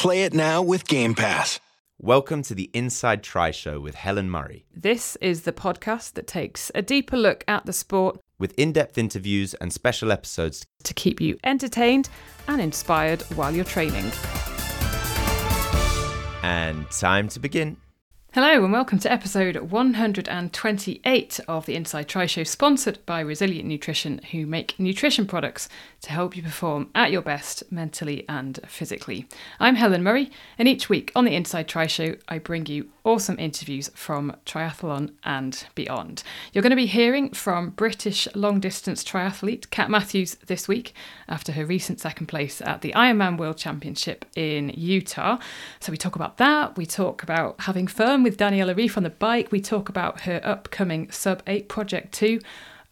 Play it now with Game Pass. Welcome to the Inside Tri Show with Helen Murray, This is the podcast that takes a deeper look at the sport with in depth interviews and special episodes. to keep you entertained and inspired while you're training. And time to begin. Hello, and welcome to episode 128 of the Inside Tri Show, sponsored by Resilient Nutrition, who make nutrition products to help you perform at your best mentally and physically. I'm Helen Murray, and each week on the Inside Tri Show, I bring you awesome interviews from triathlon and beyond. You're going to be hearing from British long distance triathlete Kat Matthews this week after her recent second place at the Ironman World Championship in Utah. So we talk about that, we talk about having fun with Daniela Ryf on the bike, we talk about her upcoming Sub 8 Project 2.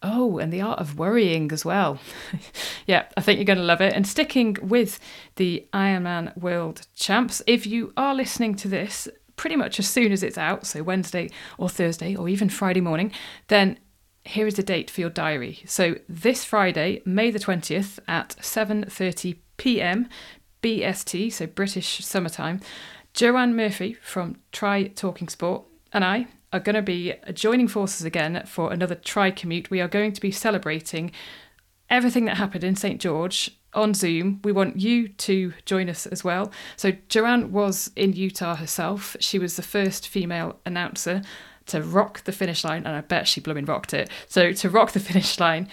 Oh, and the art of worrying as well. yeah, I think you're going to love it. And sticking with the Ironman World Champs, if you are listening to this pretty much as soon as it's out, so Wednesday or Thursday or even Friday morning, then here is the date for your diary. So this Friday, May the 20th at 7:30 p.m. BST, so British summertime, Joanne Murphy from Try Talking Sport and I are going to be joining forces again for another tri commute. We are going to be celebrating everything that happened in St George on Zoom. We want you to join us as well. So Joanne was in Utah herself. She was the first female announcer to rock the finish line, and I bet she blooming rocked it. So to rock the finish line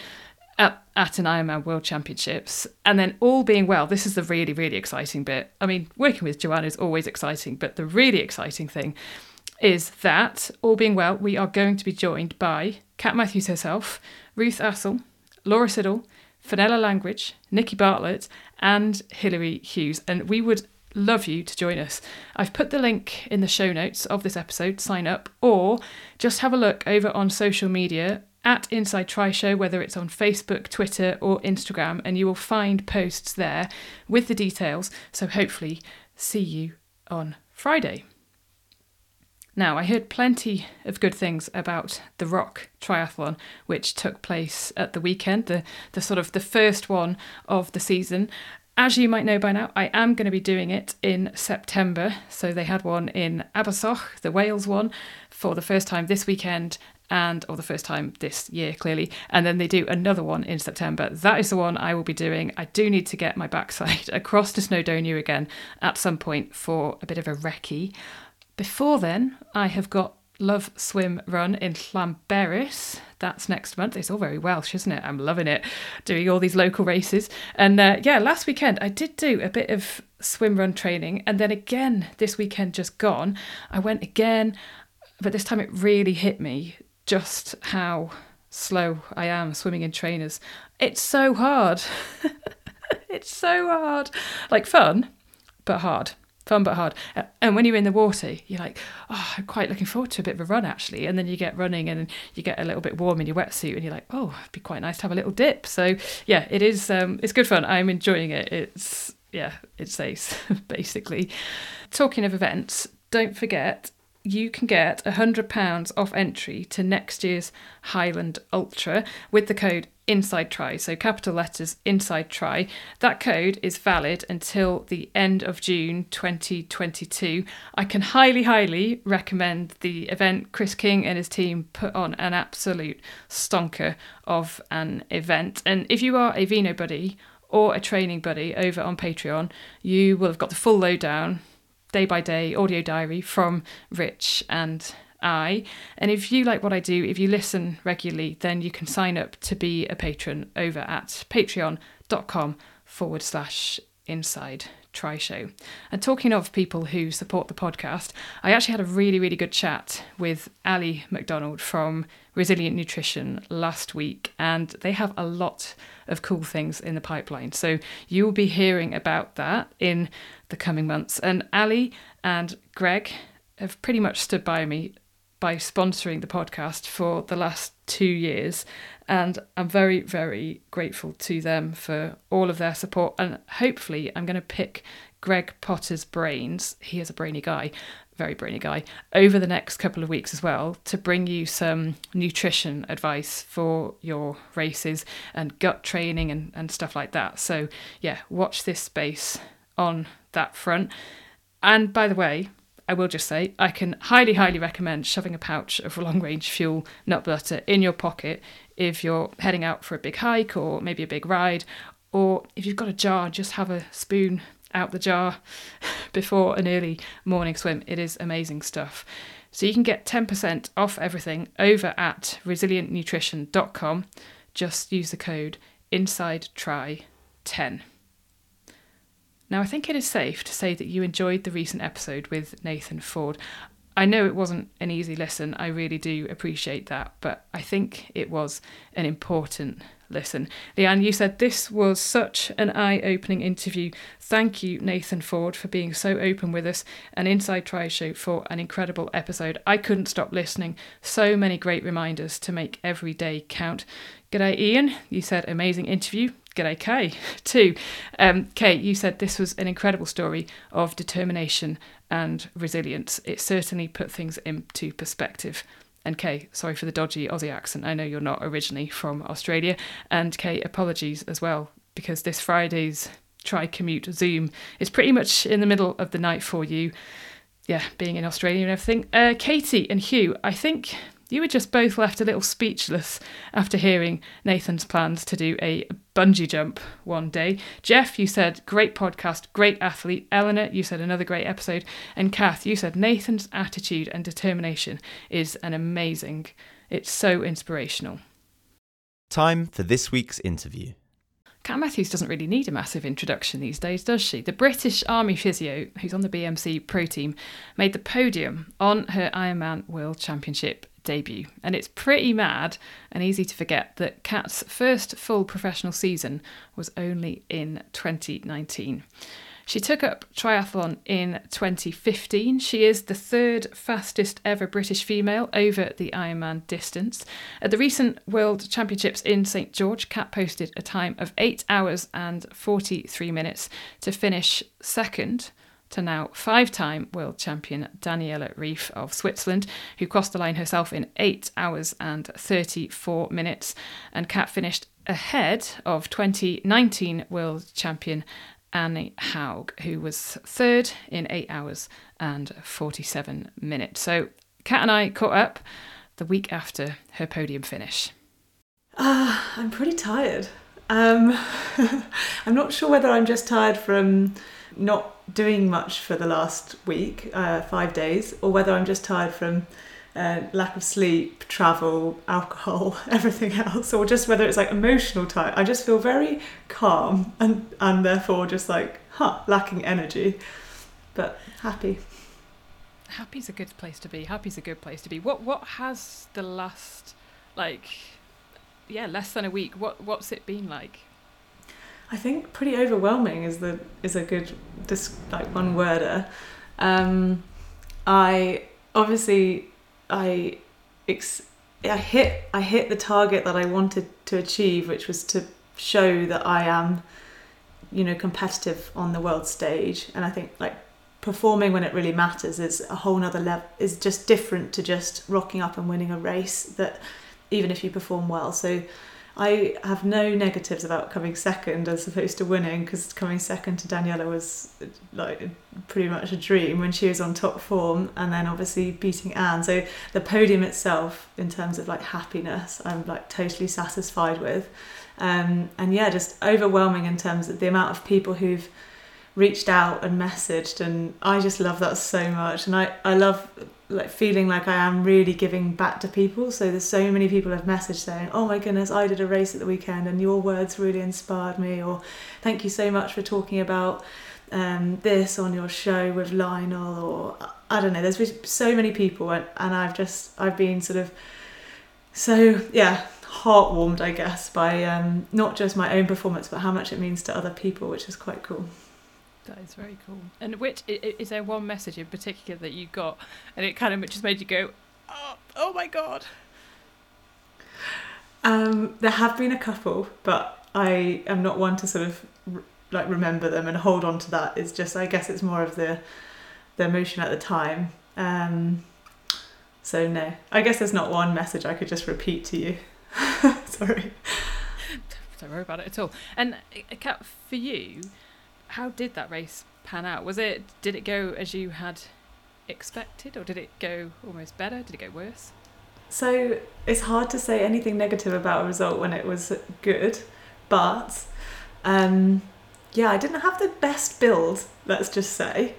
at, at an Ironman World Championships, and then all being well, this is the really really exciting bit. I mean, working with Joanne is always exciting, but the really exciting thing is that all being well, we are going to be joined by Kat Matthews herself, Ruth Astle, Laura Siddle, Fenella Langridge, Nikki Bartlett, and Hilary Hughes. And we would love you to join us. I've put the link in the show notes of this episode, sign up, or just have a look over on social media at Inside Tri Show, whether it's on Facebook, Twitter, or Instagram, and you will find posts there with the details. So hopefully, see you on Friday. Now, I heard plenty of good things about the Rock Triathlon, which took place at the weekend, the, the sort of the first one of the season. As you might know by now, I am going to be doing it in September. So they had one in Abersoch, the Wales one, for the first time this weekend, and or the first time this year clearly and then they do another one in september that is the one i will be doing i do need to get my backside across to snowdonia again at some point for a bit of a recce before then i have got love swim run in llanberis that's next month it's all very welsh isn't it i'm loving it doing all these local races and uh, yeah last weekend i did do a bit of swim run training and then again this weekend just gone i went again but this time it really hit me just how slow I am swimming in trainers. It's so hard. it's so hard. Like fun, but hard. Fun but hard. And when you're in the water, you're like, oh, I'm quite looking forward to a bit of a run actually. And then you get running and you get a little bit warm in your wetsuit and you're like, oh, it'd be quite nice to have a little dip. So yeah, it is. Um, it's good fun. I'm enjoying it. It's yeah, it's ace basically. Talking of events, don't forget you can get £100 off entry to next year's Highland Ultra with the code Inside Tri. So capital letters Inside Tri. That code is valid until the end of June 2022. I can highly, highly recommend the event. Chris King and his team put on an absolute stonker of an event. And if you are a Vino buddy or a training buddy over on Patreon, you will have got the full lowdown, day by day audio diary from Rich and I. And if you like what I do, if you listen regularly, then you can sign up to be a patron over at patreon.com forward slash inside tri show. And talking of people who support the podcast, I actually had a really, really good chat with Ali McDonald from Resilient Nutrition last week, and they have a lot of cool things in the pipeline. So you will be hearing about that in the coming months. And Ali and Greg have pretty much stood by me by sponsoring the podcast for the last two years. And I'm very, very grateful to them for all of their support. And hopefully, I'm going to pick Greg Potter's brains. He is a brainy guy, very brainy guy, over the next couple of weeks as well to bring you some nutrition advice for your races and gut training and, and stuff like that. So, yeah, watch this space on that front. And by the way, I will just say I can highly, highly recommend shoving a pouch of long range fuel nut butter in your pocket if you're heading out for a big hike or maybe a big ride, or if you've got a jar, just have a spoon out the jar before an early morning swim. It is amazing stuff. So you can get 10% off everything over at resilientnutrition.com. Just use the code inside tri 10. Now, I think it is safe to say that you enjoyed the recent episode with Nathan Ford. I know it wasn't an easy listen, I really do appreciate that, but I think it was an important listen. Leanne, you said this was such an eye opening interview. Thank you, Nathan Ford, for being so open with us and Inside Tri Show for an incredible episode. I couldn't stop listening. So many great reminders to make every day count. G'day, Ian. You said amazing interview. G'day, Kay, too. Um, Kay, you said this was an incredible story of determination and resilience. It certainly put things into perspective. And Kay, sorry for the dodgy Aussie accent. I know you're not originally from Australia. And Kay, apologies as well, because this Friday's Try Commute Zoom is pretty much in the middle of the night for you. Yeah, being in Australia and everything. Uh, Katie and Hugh, I think you were just both left a little speechless after hearing Nathan's plans to do a bungee jump one day. Jeff, you said, great podcast, great athlete. Eleanor, you said, another great episode. And Kath, you said, Nathan's attitude and determination is an amazing. It's so inspirational. Time for this week's interview. Kat Matthews doesn't really need a massive introduction these days, does she? The British Army physio, who's on the BMC pro team, made the podium on her Ironman World Championship debut. And it's pretty mad and easy to forget that Kat's first full professional season was only in 2019. She took up triathlon in 2015. She is the third fastest ever British female over the Ironman distance. At the recent World Championships in St George, Kat posted a time of 8 hours and 43 minutes to finish second to now five time world champion Daniela Ryf of Switzerland, who crossed the line herself in 8 hours and 34 minutes. And Kat finished ahead of 2019 world champion Annie Haug, who was third in 8 hours and 47 minutes. So Kat and I caught up the week after her podium finish. Uh, I'm pretty tired. Um, I'm not sure whether I'm just tired from not doing much for the last week, uh, five days, or whether I'm just tired from uh, lack of sleep, travel, alcohol, everything else, or just whether it's like emotional tired. I just feel very calm and and therefore just like huh, lacking energy, but happy. Happy's a good place to be. Happy's a good place to be. What what has the last like yeah less than a week? What what's it been like? I think pretty overwhelming is the is a good like one worder. Um, I obviously I ex- I hit I hit the target that I wanted to achieve, which was to show that I am, you know, competitive on the world stage. And I think like performing when it really matters is a whole nother level is just different to just rocking up and winning a race that even if you perform well so I have no negatives about coming second as opposed to winning because coming second to Daniela was like pretty much a dream when she was on top form and then obviously beating Anne. So the podium itself, in terms of like happiness, I'm like totally satisfied with. Um, and yeah, just overwhelming in terms of the amount of people who've reached out and messaged and I just love that so much. And I, I love like feeling like I am really giving back to people. So there's so many people have messaged saying oh my goodness I did a race at the weekend and your words really inspired me or thank you so much for talking about um, this on your show with Lionel or I don't know there's been so many people and, and I've just I've been sort of so yeah heartwarmed I guess by um, not just my own performance but how much it means to other people which is quite cool that is very cool. And which is there one message in particular that you got, and it kind of just made you go, "Oh, oh my god." Um, there have been a couple, but I am not one to sort of like remember them and hold on to that. It's just I guess it's more of the the emotion at the time. Um, so no, I guess there's not one message I could just repeat to you. Sorry. Don't worry about it at all. And Kat, for you, how did that race pan out? Was it did it go as you had expected, or did it go almost better? Did it go worse? So it's hard to say anything negative about a result when it was good, but um, yeah, I didn't have the best build. Let's just say.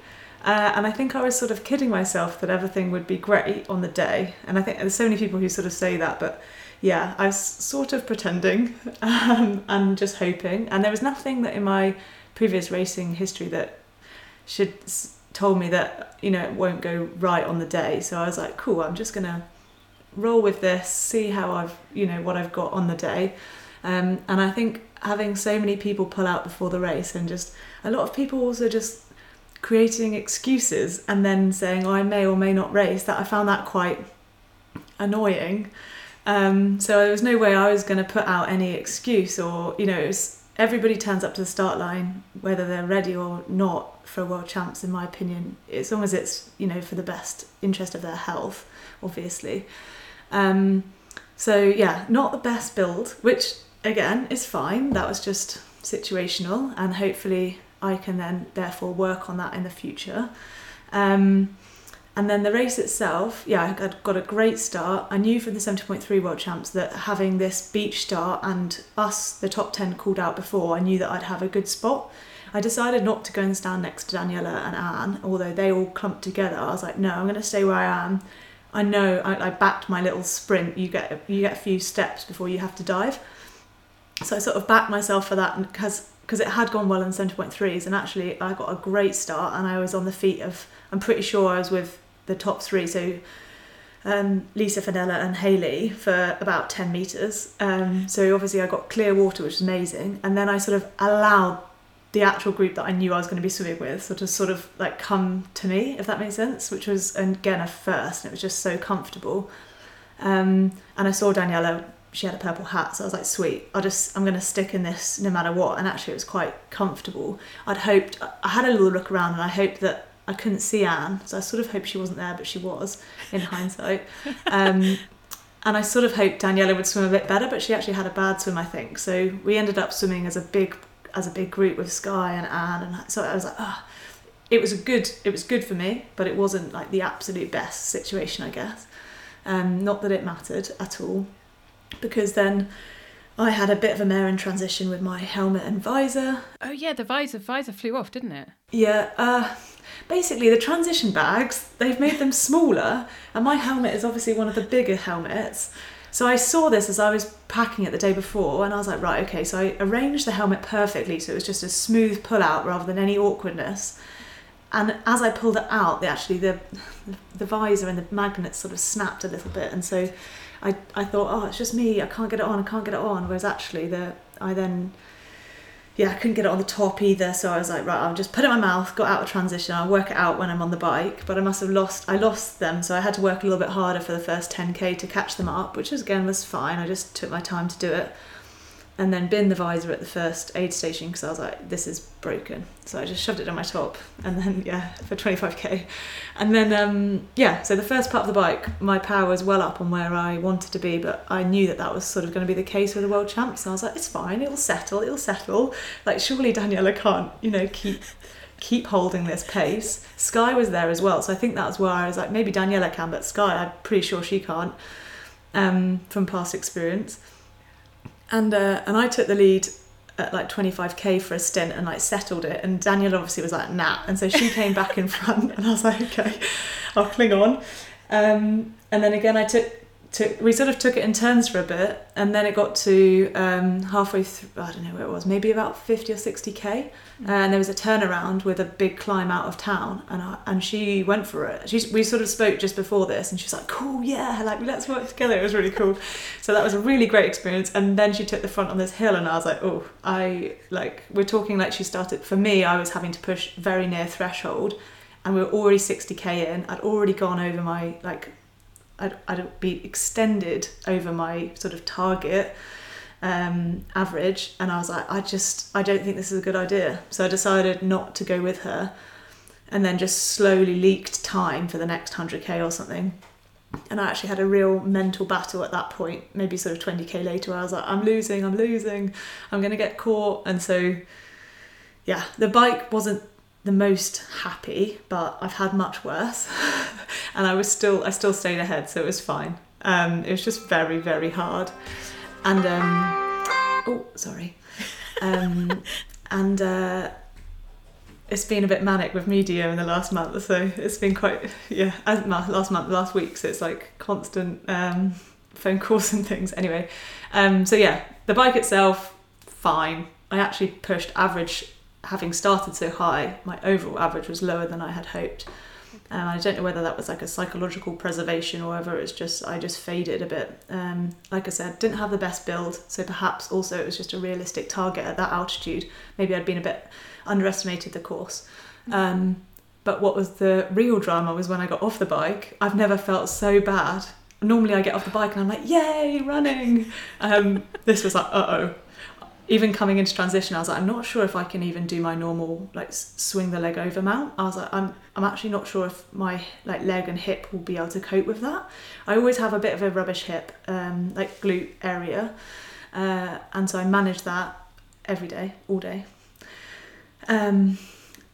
Uh, and I think I was sort of kidding myself that everything would be great on the day. And I think there's so many people who sort of say that, but yeah, I was sort of pretending um, and just hoping. And there was nothing that in my previous racing history that should told me that you know it won't go right on the day. So I was like, cool, I'm just gonna roll with this, see how I've you know what I've got on the day. Um, and I think having so many people pull out before the race and just a lot of people also just creating excuses and then saying, oh, I may or may not race, that I found that quite annoying. Um, so there was no way I was going to put out any excuse or, you know, it was everybody turns up to the start line, whether they're ready or not for world champs. In my opinion, as long as it's you know for the best interest of their health, obviously. Um, so yeah, not the best build, which again is fine. That was just situational, and hopefully I can then therefore work on that in the future. Um, and then the race itself, yeah, I got a great start. I knew from the 70.3 World Champs that having this beach start and us, the top 10, called out before, I knew that I'd have a good spot. I decided not to go and stand next to Daniela and Anne, although they all clumped together. I was like, no, I'm going to stay where I am. I know I, I backed my little sprint. You get you get a few steps before you have to dive. So I sort of backed myself for that because because it had gone well in 70.3s and actually I got a great start and I was on the feet of I'm pretty sure I was with the top three. So um, Lisa Fenella and Haley for about 10 metres. Um, so obviously I got clear water, which is amazing. And then I sort of allowed the actual group that I knew I was going to be swimming with sort of sort of like come to me, if that makes sense, which was again a first. And it was just so comfortable. Um, and I saw Daniela, she had a purple hat. So I was like, sweet, I'll just, I'm going to stick in this no matter what. And actually it was quite comfortable. I'd hoped, I had a little look around and I hoped that I couldn't see Anne, so I sort of hoped she wasn't there, but she was in hindsight. Um, and I sort of hoped Daniela would swim a bit better, but she actually had a bad swim, I think. So we ended up swimming as a big as a big group with Skye and Anne, and so I was like, ah, oh. it was a good it was good for me, but it wasn't like the absolute best situation, I guess. Um, not that it mattered at all, because then I had a bit of a mare in transition with my helmet and visor. Oh yeah, the visor visor flew off, didn't it? Yeah. Uh, basically the transition bags they've made them smaller and my helmet is obviously one of the bigger helmets. So I saw this as I was packing it the day before and I was like right okay. So I arranged the helmet perfectly so it was just a smooth pull out rather than any awkwardness. And as I pulled it out the actually the the visor and the magnets sort of snapped a little bit and so I, I thought oh it's just me I can't get it on I can't get it on. Whereas actually the I then yeah, I couldn't get it on the top either. So I was like, right, I'll just put it in my mouth, got out of transition, I'll work it out when I'm on the bike. But I must have lost, I lost them. So I had to work a little bit harder for the first 10K to catch them up, which was, again was fine. I just took my time to do it. And then bin the visor at the first aid station because I was like, this is broken. So I just shoved it on my top and then, yeah, for 25k. And then, um, yeah, so the first part of the bike, my power was well up on where I wanted to be, but I knew that that was sort of going to be the case with the world champs. And I was like, it's fine, it'll settle, it'll settle. Like, surely Daniela can't, you know, keep. Keep holding this pace. Skye was there as well, so I think that's why I was like, maybe Daniela can, but Skye, I'm pretty sure she can't, um, from past experience and uh, and I took the lead at like 25k for a stint and like settled it. And Daniel obviously was like nah. And so she came back in front and I was like okay I'll cling on. Um, and then again I took took we sort of took it in turns for a bit and then it got to um, halfway through I don't know where it was maybe about 50 or 60k mm. and there was a turnaround with a big climb out of town and I, and she went for it. She, we sort of spoke just before this and she was like cool yeah like let's work together. It was really cool. So that was a really great experience and then she took the front on this hill and I was like oh I like we're talking like she started for me I was having to push very near threshold and we were already 60k in I'd already gone over my like I'd, I'd be extended over my sort of target um, average and I was like I just I don't think this is a good idea. So I decided not to go with her and then just slowly leaked time for the next 100k or something. And I actually had a real mental battle at that point maybe sort of 20k later I was like I'm losing I'm losing I'm gonna get caught. And so yeah the bike wasn't the most happy, but I've had much worse, and I was still I still stayed ahead, so it was fine. Um, it was just very very hard, and um, oh sorry, um, and uh, it's been a bit manic with media in the last month, so it's been quite yeah as, last month last week, so it's like constant um, phone calls and things. Anyway, um, so yeah, the bike itself fine. I actually pushed average having started so high, my overall average was lower than I had hoped. And I don't know whether that was like a psychological preservation or whether it's just I just faded a bit. Um, like I said, didn't have the best build, so perhaps also it was just a realistic target at that altitude. Maybe I'd been a bit underestimated the course. Um, but what was the real drama was when I got off the bike. I've never felt so bad. Normally I get off the bike and I'm like, yay, running. Um, this was like, uh oh, even coming into transition, I was like, I'm not sure if I can even do my normal like swing the leg over mount. I was like, I'm I'm actually not sure if my like leg and hip will be able to cope with that. I always have a bit of a rubbish hip, um, like glute area, uh, and so I manage that every day, all day, um,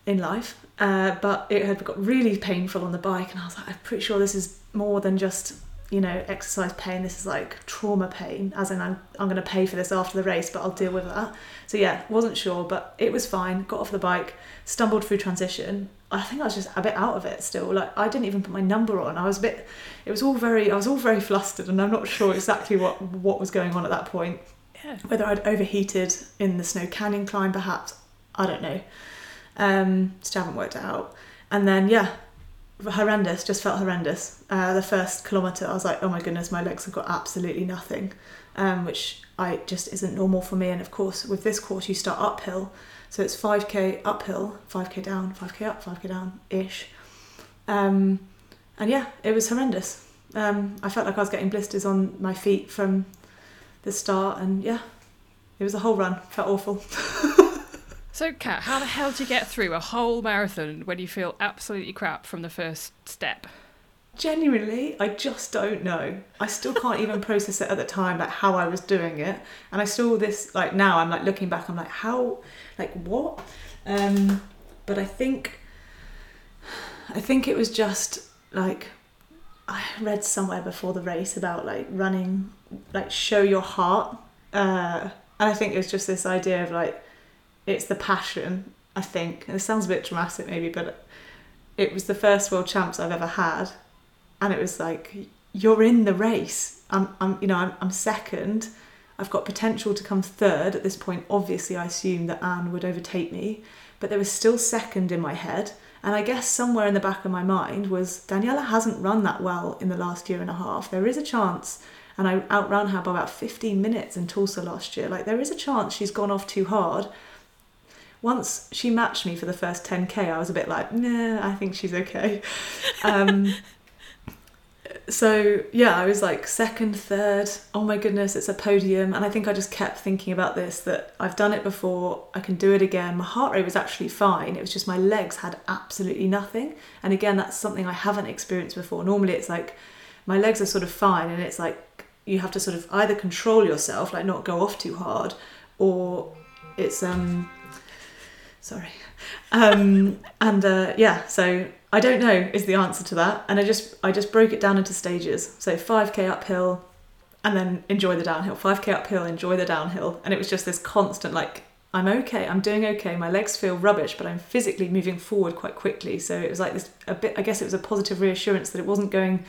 in life. Uh, but it had got really painful on the bike, and I was like, I'm pretty sure this is more than just you know, exercise pain. This is like trauma pain, as in I'm, I'm going to pay for this after the race, but I'll deal with that. So yeah, wasn't sure, but it was fine. Got off the bike, stumbled through transition. I think I was just a bit out of it still. Like I didn't even put my number on. I was a bit. It was all very. I was all very flustered, and I'm not sure exactly what what was going on at that point. Yeah. Whether I'd overheated in the snow canyon climb, perhaps. I don't know. Um, still haven't worked it out. And then yeah, horrendous, just felt horrendous. Uh, the first kilometre, I was like, oh my goodness, my legs have got absolutely nothing, um, which I just isn't normal for me. And of course, with this course, you start uphill, so it's 5k uphill, 5k down, 5k up, 5k down ish. Um, and yeah, it was horrendous. Um, I felt like I was getting blisters on my feet from the start, and yeah, it was a whole run. Felt awful. So, Kat, how the hell do you get through a whole marathon when you feel absolutely crap from the first step? Genuinely, I just don't know. I still can't even process it at the time, like how I was doing it. And I saw this like now. I'm like looking back. I'm like, how, like what? Um, but I think, I think it was just like I read somewhere before the race about like running, like show your heart. Uh, and I think it was just this idea of like it's the passion, I think. And it sounds a bit dramatic maybe, but it was the first world champs I've ever had. And it was like, you're in the race. I'm, I'm you know, I'm, I'm second. I've got potential to come third. At this point, obviously, I assumed that Anne would overtake me, but there was still second in my head. And I guess somewhere in the back of my mind was Daniela hasn't run that well in the last year and a half. There is a chance, and I outran her by about 15 minutes in Tulsa last year. Like, there is a chance she's gone off too hard once she matched me for the first 10k, I was a bit like, nah, I think she's okay. Um, so yeah, I was like second, third. Oh my goodness, it's a podium. And I think I just kept thinking about this that I've done it before, I can do it again. My heart rate was actually fine. It was just my legs had absolutely nothing. And again, that's something I haven't experienced before. Normally it's like my legs are sort of fine and it's like you have to sort of either control yourself, like not go off too hard, or it's um sorry. Um and uh yeah, so I don't know is the answer to that. And I just I just broke it down into stages. So 5k uphill and then enjoy the downhill. 5k uphill, enjoy the downhill. And it was just this constant like I'm okay, I'm doing okay. My legs feel rubbish, but I'm physically moving forward quite quickly. So it was like this a bit I guess it was a positive reassurance that it wasn't going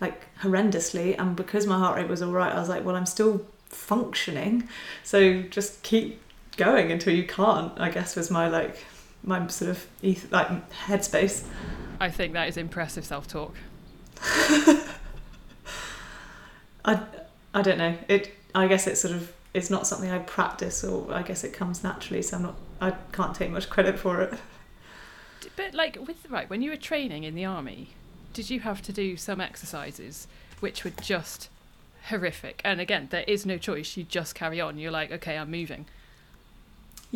like horrendously and because my heart rate was all right, I was like, well, I'm still functioning. So just keep going until you can't, I guess was my like my sort of eth- like headspace. I think that is impressive self talk. I I don't know. It I guess it's sort of it's not something I practice or I guess it comes naturally, so I'm not I can't take much credit for it. But like with right, when you were training in the army, did you have to do some exercises which were just horrific? And again, there is no choice. You just carry on. You're like, okay, I'm moving.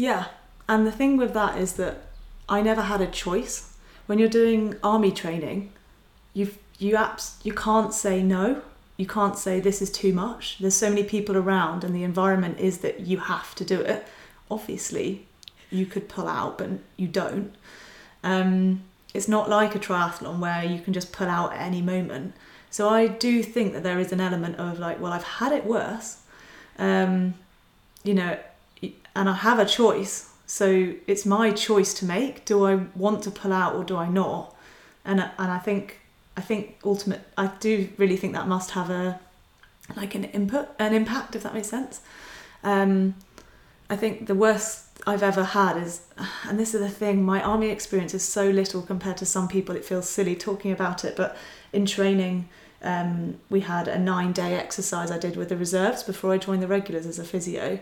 Yeah. And the thing with that is that I never had a choice. When you're doing army training, you you abs- you can't say no. You can't say this is too much. There's so many people around and the environment is that you have to do it. Obviously, you could pull out, but you don't. Um, it's not like a triathlon where you can just pull out at any moment. So I do think that there is an element of like, well, I've had it worse, um, you know, and I have a choice. So it's my choice to make. Do I want to pull out or do I not? And and I think I think ultimate I do really think that must have a like an input an impact if that makes sense. Um, I think the worst I've ever had is, and this is the thing, my army experience is so little compared to some people. It feels silly talking about it, but in training, um, we had a nine day exercise I did with the reserves before I joined the regulars as a physio.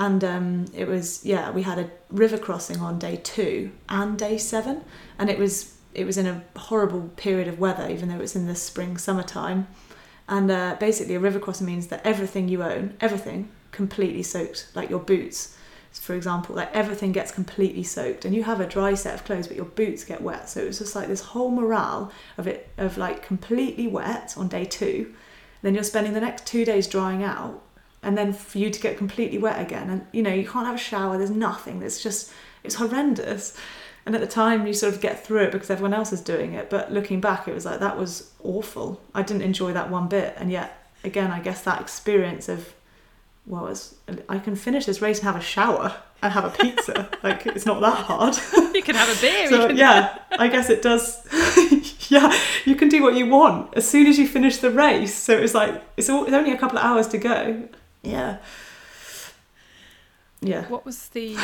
And um, it was, yeah, we had a river crossing on day two and day seven. And it was, it was in a horrible period of weather, even though it was in the spring, summertime. And uh, basically, a river crossing means that everything you own, everything, completely soaked, like your boots, for example, like everything gets completely soaked and you have a dry set of clothes but your boots get wet. So it was just like this whole morale of it of like completely wet on day two. Then you're spending the next two days drying out and then for you to get completely wet again and you know, you can't have a shower, there's nothing. It's just it's horrendous. And at the time you sort of get through it because everyone else is doing it. But looking back it was like that was awful. I didn't enjoy that one bit and yet again I guess that experience of well, it's, I can finish this race and have a shower and have a pizza. like it's not that hard. you can have a beer. So can... yeah, I guess it does. yeah, you can do what you want as soon as you finish the race. So it's like it's, all, it's only a couple of hours to go. Yeah. Yeah. What was the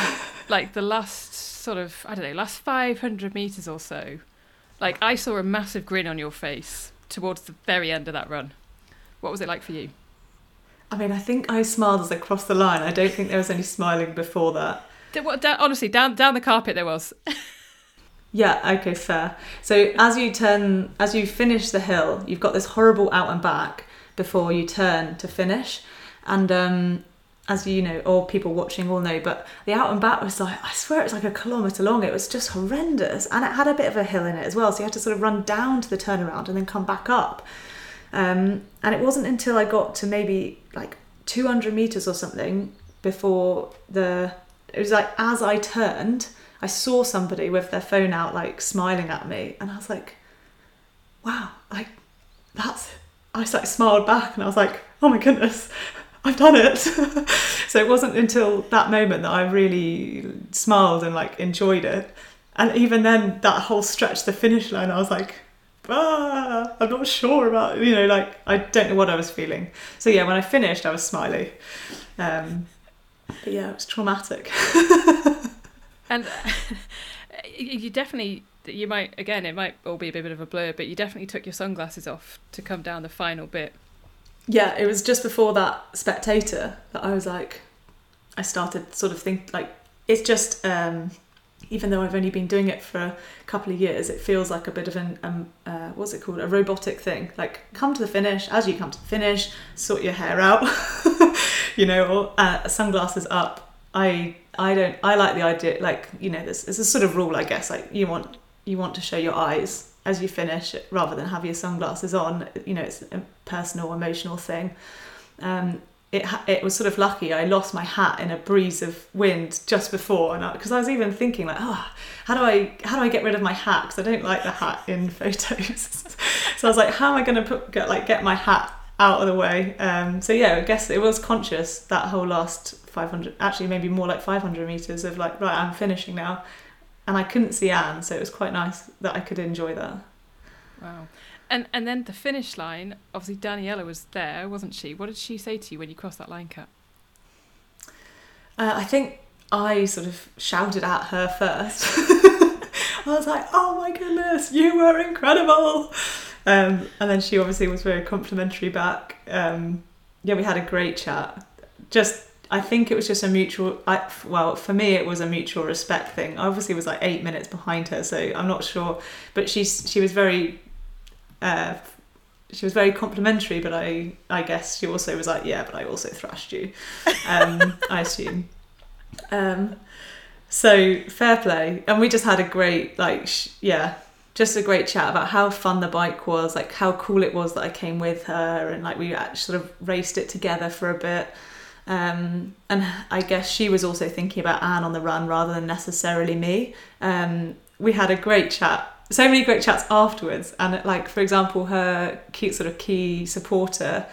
like the last sort of I don't know last five hundred meters or so? Like I saw a massive grin on your face towards the very end of that run. What was it like for you? I mean, I think I smiled as I crossed the line. I don't think there was any smiling before that. What, down, honestly, down down the carpet there was. yeah. Okay. Fair. So as you turn, as you finish the hill, you've got this horrible out and back before you turn to finish, and um, as you know, or people watching will know, but the out and back was like I swear it's like a kilometre long. It was just horrendous, and it had a bit of a hill in it as well. So you had to sort of run down to the turnaround and then come back up. Um, and it wasn't until I got to maybe like 200 meters or something before the it was like as I turned, I saw somebody with their phone out, like smiling at me, and I was like, "Wow, like that's." I like smiled back, and I was like, "Oh my goodness, I've done it!" so it wasn't until that moment that I really smiled and like enjoyed it, and even then, that whole stretch the finish line, I was like, ah, I'm not sure about, you know, like I don't know what I was feeling. So yeah, when I finished, I was smiley. Um, yeah, it was traumatic. and you definitely, you might again, it might all be a bit of a blur, but you definitely took your sunglasses off to come down the final bit. Yeah, it was just before that spectator that I was like, I started sort of think like it's just um, even though I've only been doing it for a couple of years, it feels like a bit of an um, uh, what's it called? A robotic thing. Like come to the finish. As you come to the finish, sort your hair out, you know, or uh, sunglasses up. I I don't. I like the idea. Like you know, there's, there's a sort of rule, I guess. Like you want you want to show your eyes as you finish rather than have your sunglasses on. You know, it's a personal, emotional thing. Um, it it was sort of lucky. I lost my hat in a breeze of wind just before, and because I, I, was even thinking like, oh, how do I how do I get rid of my hat? Because I don't like the hat in photos. so I was like, how am I going to get like get my hat out of the way? Um, so yeah, I guess it was conscious that whole last 500, actually maybe more like 500 meters of like, right, I'm finishing now, and I couldn't see Anne, so it was quite nice that I could enjoy that. Wow. And and then the finish line, obviously Daniela was there, wasn't she? What did she say to you when you crossed that line, Kat? Uh, I think I sort of shouted at her first. I was like, "Oh my goodness, you were incredible!" Um, and then she obviously was very complimentary back. Um, yeah, we had a great chat. Just, I think it was just a mutual. I, well, for me, it was a mutual respect thing. I obviously was like eight minutes behind her, so I'm not sure. But she's she was very uh, she was very complimentary, but I I guess she also was like, yeah, but I also thrashed you. Um, I assume. Um, so fair play, and we just had a great like sh- yeah, just a great chat about how fun the bike was, like how cool it was that I came with her, and like we actually sort of raced it together for a bit. Um, and I guess she was also thinking about Anne on the run rather than necessarily me. Um, we had a great chat so many great chats afterwards. And like, for example, her key sort of key supporter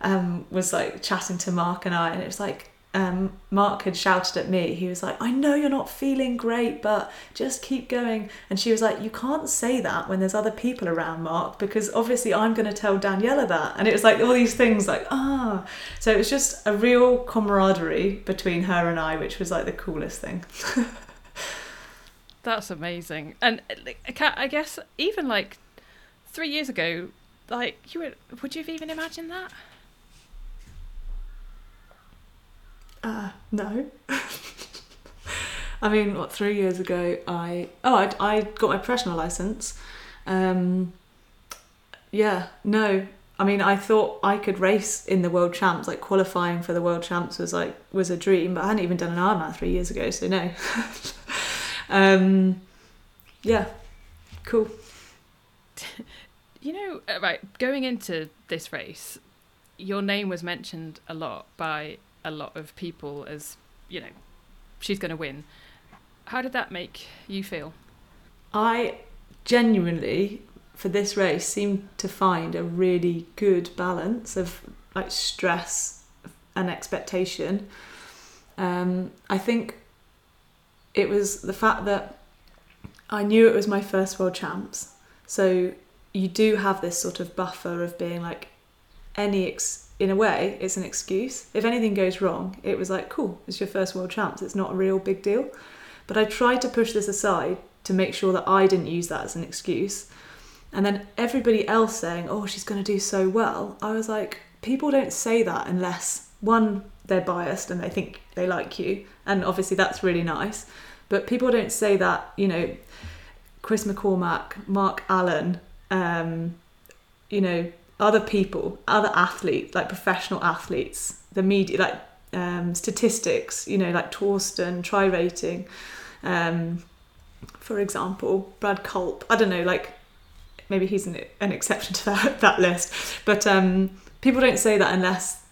um, was like chatting to Mark and I, and it was like um, Mark had shouted at me. He was like, "I know you're not feeling great, but just keep going." And she was like, "You can't say that when there's other people around, Mark, because obviously I'm going to tell Daniela that." And it was like all these things, like ah. So it was just a real camaraderie between her and I, which was like the coolest thing. That's amazing. And I guess even like three years ago, like you would, would you have even imagined that? Uh, no. I mean, what three years ago? I oh, I, I got my professional license. Um, yeah, no. I mean, I thought I could race in the world champs. Like qualifying for the world champs was like was a dream, but I hadn't even done an Ironman three years ago, so no. Um, yeah, cool. you know, uh, right, going into this race, your name was mentioned a lot by a lot of people as, you know, she's going to win. How did that make you feel? I genuinely, for this race, seemed to find a really good balance of like stress and expectation. Um, I think it was the fact that I knew it was my first world champs. So you do have this sort of buffer of being like any ex- in a way it's an excuse. If anything goes wrong, it was like cool, it's your first world champs. It's not a real big deal. But I tried to push this aside to make sure that I didn't use that as an excuse. And then everybody else saying, "Oh, she's going to do so well." I was like, people don't say that unless one they're biased and they think they like you, and obviously that's really nice. But people don't say that, you know, Chris McCormack, Mark Allen, um, you know, other people, other athletes, like professional athletes, the media, like um, statistics, you know, like Thorsten, try rating, um, for example, Brad Culp. I don't know, like maybe he's an, an exception to that, that list, but um, people don't say that unless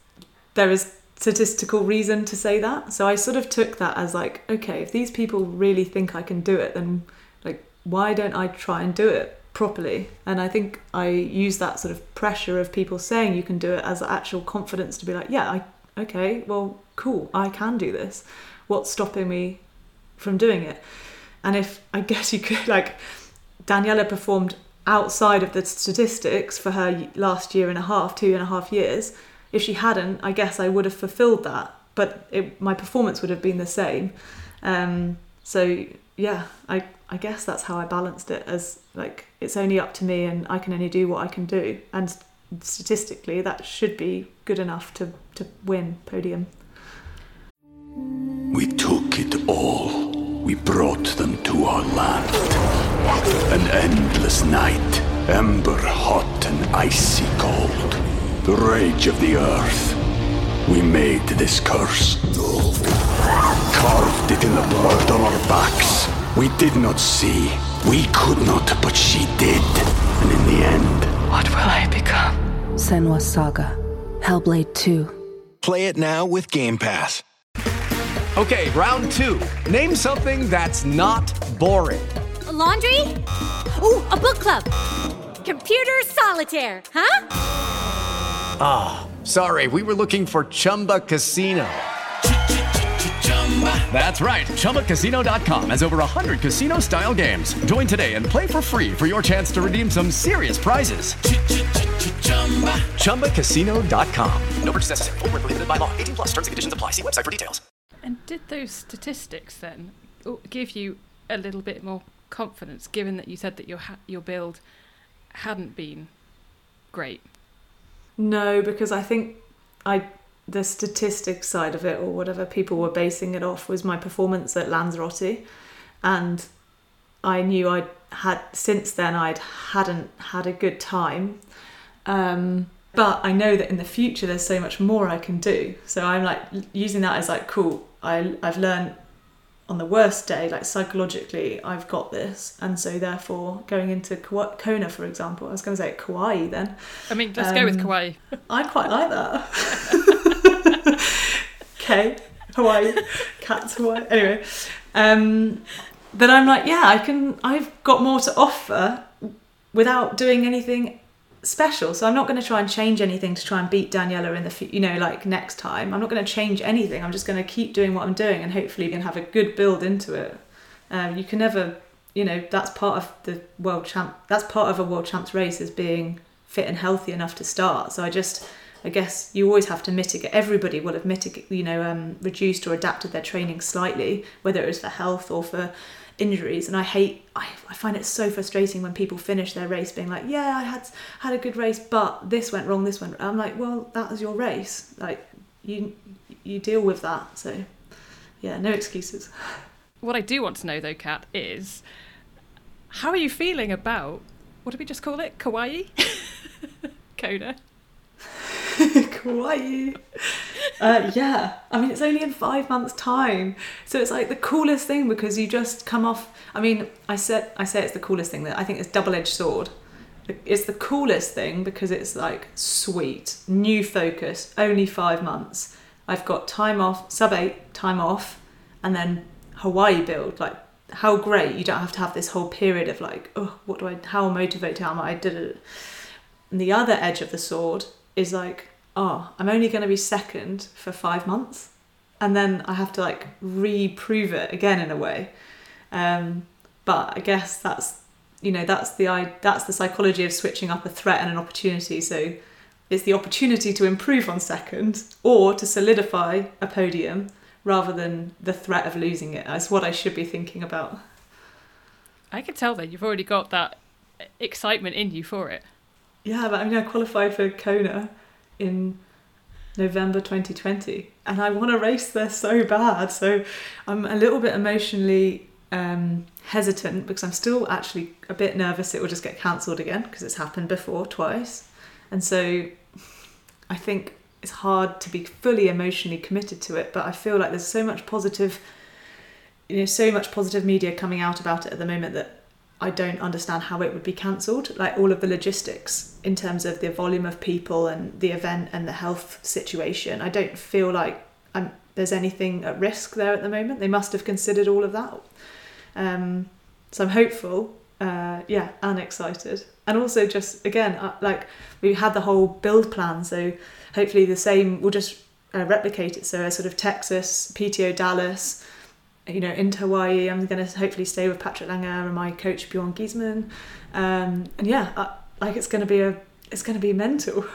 there is statistical reason to say that. So I sort of took that as like, okay, if these people really think I can do it, then like, why don't I try and do it properly? And I think I use that sort of pressure of people saying you can do it as actual confidence to be like, yeah, I okay, well, cool, I can do this. What's stopping me from doing it? And if I guess you could like, Daniela performed outside of the statistics for her last year and a half, two and a half years if she hadn't, I guess I would have fulfilled that, but it, my performance would have been the same. Um, so yeah, I I guess that's how I balanced it as like it's only up to me and I can only do what I can do, and statistically that should be good enough to to win podium. We took it all. we brought them to our land. An endless night, ember hot and icy cold. The rage of the earth. We made this curse. Carved it in the blood on our backs. We did not see. We could not, but she did. And in the end, What will I become? Senua's Saga. Hellblade 2. Play it now with Game Pass. Okay, round two. Name something that's not boring. A laundry? Ooh, a book club. Computer solitaire, huh? Ah, sorry, we were looking for Chumba Casino. That's right. ChumbaCasino.com has over 100 casino style games. Join today and play for free for your chance to redeem some serious prizes. ChumbaCasino.com. No purchase necessary. Full prohibited by law. 18 plus terms and conditions apply. See website for details. And did those statistics then oh, give you a little bit more confidence, given that you said that your ha- your build hadn't been great? No, because I think I the statistics side of it or whatever people were basing it off was my performance at Lanzarote, and I knew I had since then I'd hadn't had a good time. Um, but I know that in the future there's so much more I can do. So I'm like using that as like cool. I I've learned on the worst day, like psychologically, I've got this, and so therefore going into Kona, for example, I was going to say Kauai then. I mean, let's go with Um, Kauai. I quite like that. okay, Hawaii, cats Hawaii. Anyway, um, then I'm like, yeah, I can. I've got more to offer without doing anything special. So I'm not going to try and change anything to try and beat Daniela in the, you know, like next time. I'm not going to change anything. I'm just going to keep doing what I'm doing, and hopefully, can have a good build into it. Um, you can never, you know, that's part of the world champ. That's part of a world champs race is being fit and healthy enough to start. So I just, I guess you always have to mitigate. Everybody will have mitigated, you know, um, reduced or adapted their training slightly, whether it was for health or for injuries. And I hate, I, I find it so frustrating when people finish their race being like, yeah, I had had a good race, but this went wrong, this went. I'm like, well, that was your race. Like you, you deal with that. So yeah, no excuses. What I do want to know, though, Kat, is how are you feeling about what did we just call it? Kawaii? Kona? Kawaii. Uh, yeah, I mean, it's only in five months' time, so it's like the coolest thing because you just come off. I mean, I said I say it's the coolest thing that I think it's double-edged sword. It's the coolest thing because it's like sweet, new focus, only five months. I've got time off, sub eight time off, and then Hawaii build. Like, how great! You don't have to have this whole period of like, oh, what do I? How motivated am I? I did it. And the other edge of the sword is like, oh, I'm only going to be second for five months, and then I have to like reprove it again in a way. Um, but I guess that's you know that's the I that's the psychology of switching up a threat and an opportunity. So it's the opportunity to improve on second or to solidify a podium rather than the threat of losing it. That's what I should be thinking about. I can tell that you've already got that excitement in you for it. Yeah, but I mean, I qualified for Kona in November 2020, and I want to race there so bad. So I'm a little bit emotionally um, hesitant because I'm still actually a bit nervous it will just get cancelled again because it's happened before twice. And so I think it's hard to be fully emotionally committed to it, but I feel like there's so much positive, you know, so much positive media coming out about it at the moment that I don't understand how it would be cancelled. Like all of the logistics in terms of the volume of people and the event and the health situation. I don't feel like I'm, there's anything at risk there at the moment. They must have considered all of that. Um, so I'm hopeful, uh, yeah, and excited. And also just, again, uh, like we had the whole build plan. So hopefully the same, we'll just uh, replicate it. So a sort of Texas, PTO Dallas, you know, into Hawaii. I'm going to hopefully stay with Patrick Lange and my coach Bjorn Geesmann, um, and yeah, uh, like it's going to be a, it's going to be mental.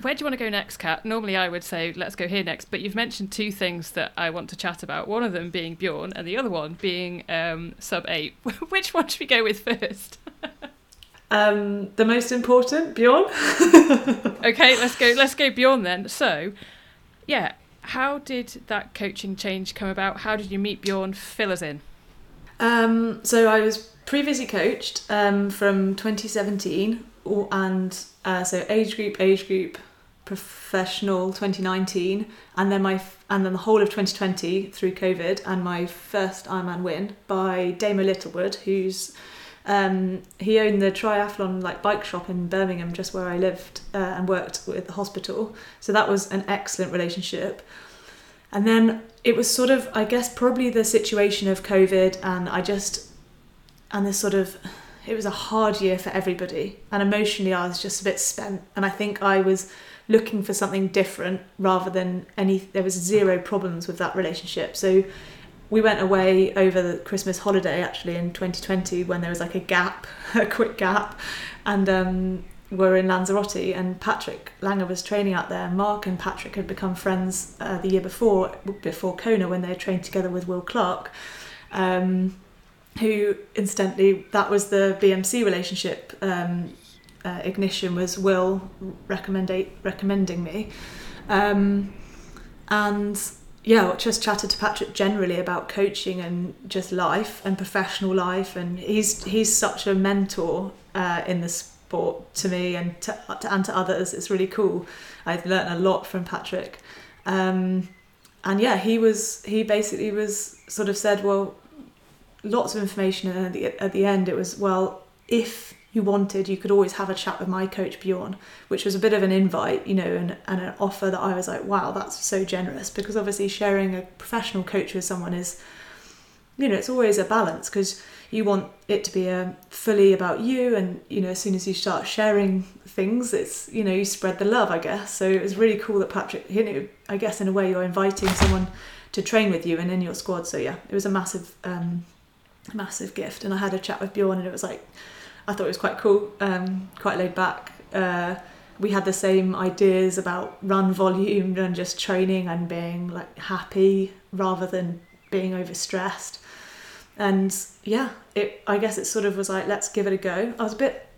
Where do you want to go next, Kat? Normally I would say let's go here next, but you've mentioned two things that I want to chat about. One of them being Bjorn, and the other one being um, sub eight. Which one should we go with first? Um, the most important, Bjorn. okay, let's go. Let's go Bjorn then. So, yeah, how did that coaching change come about? How did you meet Bjorn? Fill us in. Um, so I was previously coached um, from 2017 and uh, so age group, age group, professional 2019, and then my and then the whole of 2020 through COVID, and my first Ironman win by Damo Littlewood, who's um, he owned the triathlon like bike shop in Birmingham, just where I lived uh, and worked with the hospital. So that was an excellent relationship. And then it was sort of, I guess, probably the situation of COVID, and I just, and this sort of, it was a hard year for everybody. And emotionally, I was just a bit spent. And I think I was looking for something different rather than any, there was zero problems with that relationship. So we went away over the Christmas holiday actually in 2020 when there was like a gap, a quick gap. And um, were in Lanzarote and Patrick Lange was training out there. Mark and Patrick had become friends uh, the year before, before Kona, when they had trained together with Will Clarke, um, who incidentally, that was the BMC relationship. Um, uh, ignition was Will recommending me. Um, and yeah, just chatted to Patrick generally about coaching and just life and professional life, and he's he's such a mentor uh, in the sport to me and to, and to others. It's really cool. I've learned a lot from Patrick. Um, and yeah, he was he basically was sort of said, well, lots of information, and at the, at the end it was, well, if you wanted, you could always have a chat with my coach Bjorn, which was a bit of an invite, you know, and, and an offer that I was like, wow, that's so generous because obviously sharing a professional coach with someone is, you know, it's always a balance because you want it to be a um, fully about you and you know as soon as you start sharing things it's you know you spread the love i guess. So it was really cool that patrick you know i guess in a way you're inviting someone to train with you and in your squad. So yeah it was a massive um massive gift. And i had a chat with bjorn and it was like i thought it was quite cool um quite laid back. Uh we had the same ideas about run volume and just training and being like happy rather than being overstressed. And yeah it i guess it sort of was like let's give it a go. I was a bit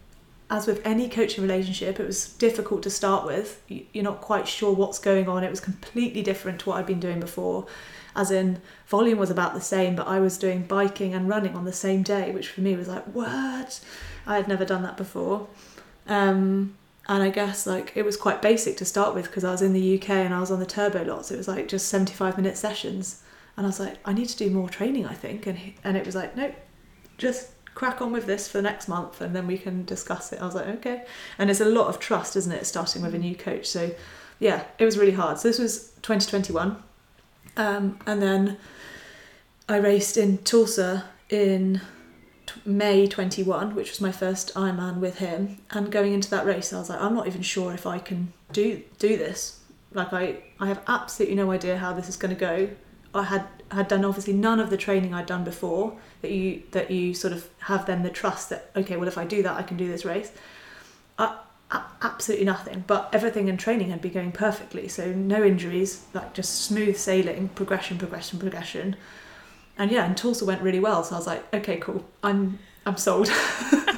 as with any coaching relationship it was difficult to start with. You're not quite sure what's going on. It was completely different to what i'd been doing before. As in volume was about the same but i was doing biking and running on the same day which for me was like what i had never done that before um, and I guess like it was quite basic to start with because I was in the UK and I was on the turbo lots. It was like just 75 minute sessions and I was like, I need to do more training, I think. And he, and it was like, nope, just crack on with this for the next month, and then we can discuss it. I was like, okay. And it's a lot of trust, isn't it, starting with a new coach? So, yeah, it was really hard. So this was 2021, um, and then I raced in Tulsa in May 21, which was my first Ironman with him. And going into that race, I was like, I'm not even sure if I can do do this. Like I, I have absolutely no idea how this is going to go. I had had done obviously none of the training I'd done before that you that you sort of have then the trust that okay well if I do that I can do this race uh, absolutely nothing but everything in training had been going perfectly so no injuries like just smooth sailing progression progression progression and yeah and Tulsa went really well so I was like okay cool I'm I'm sold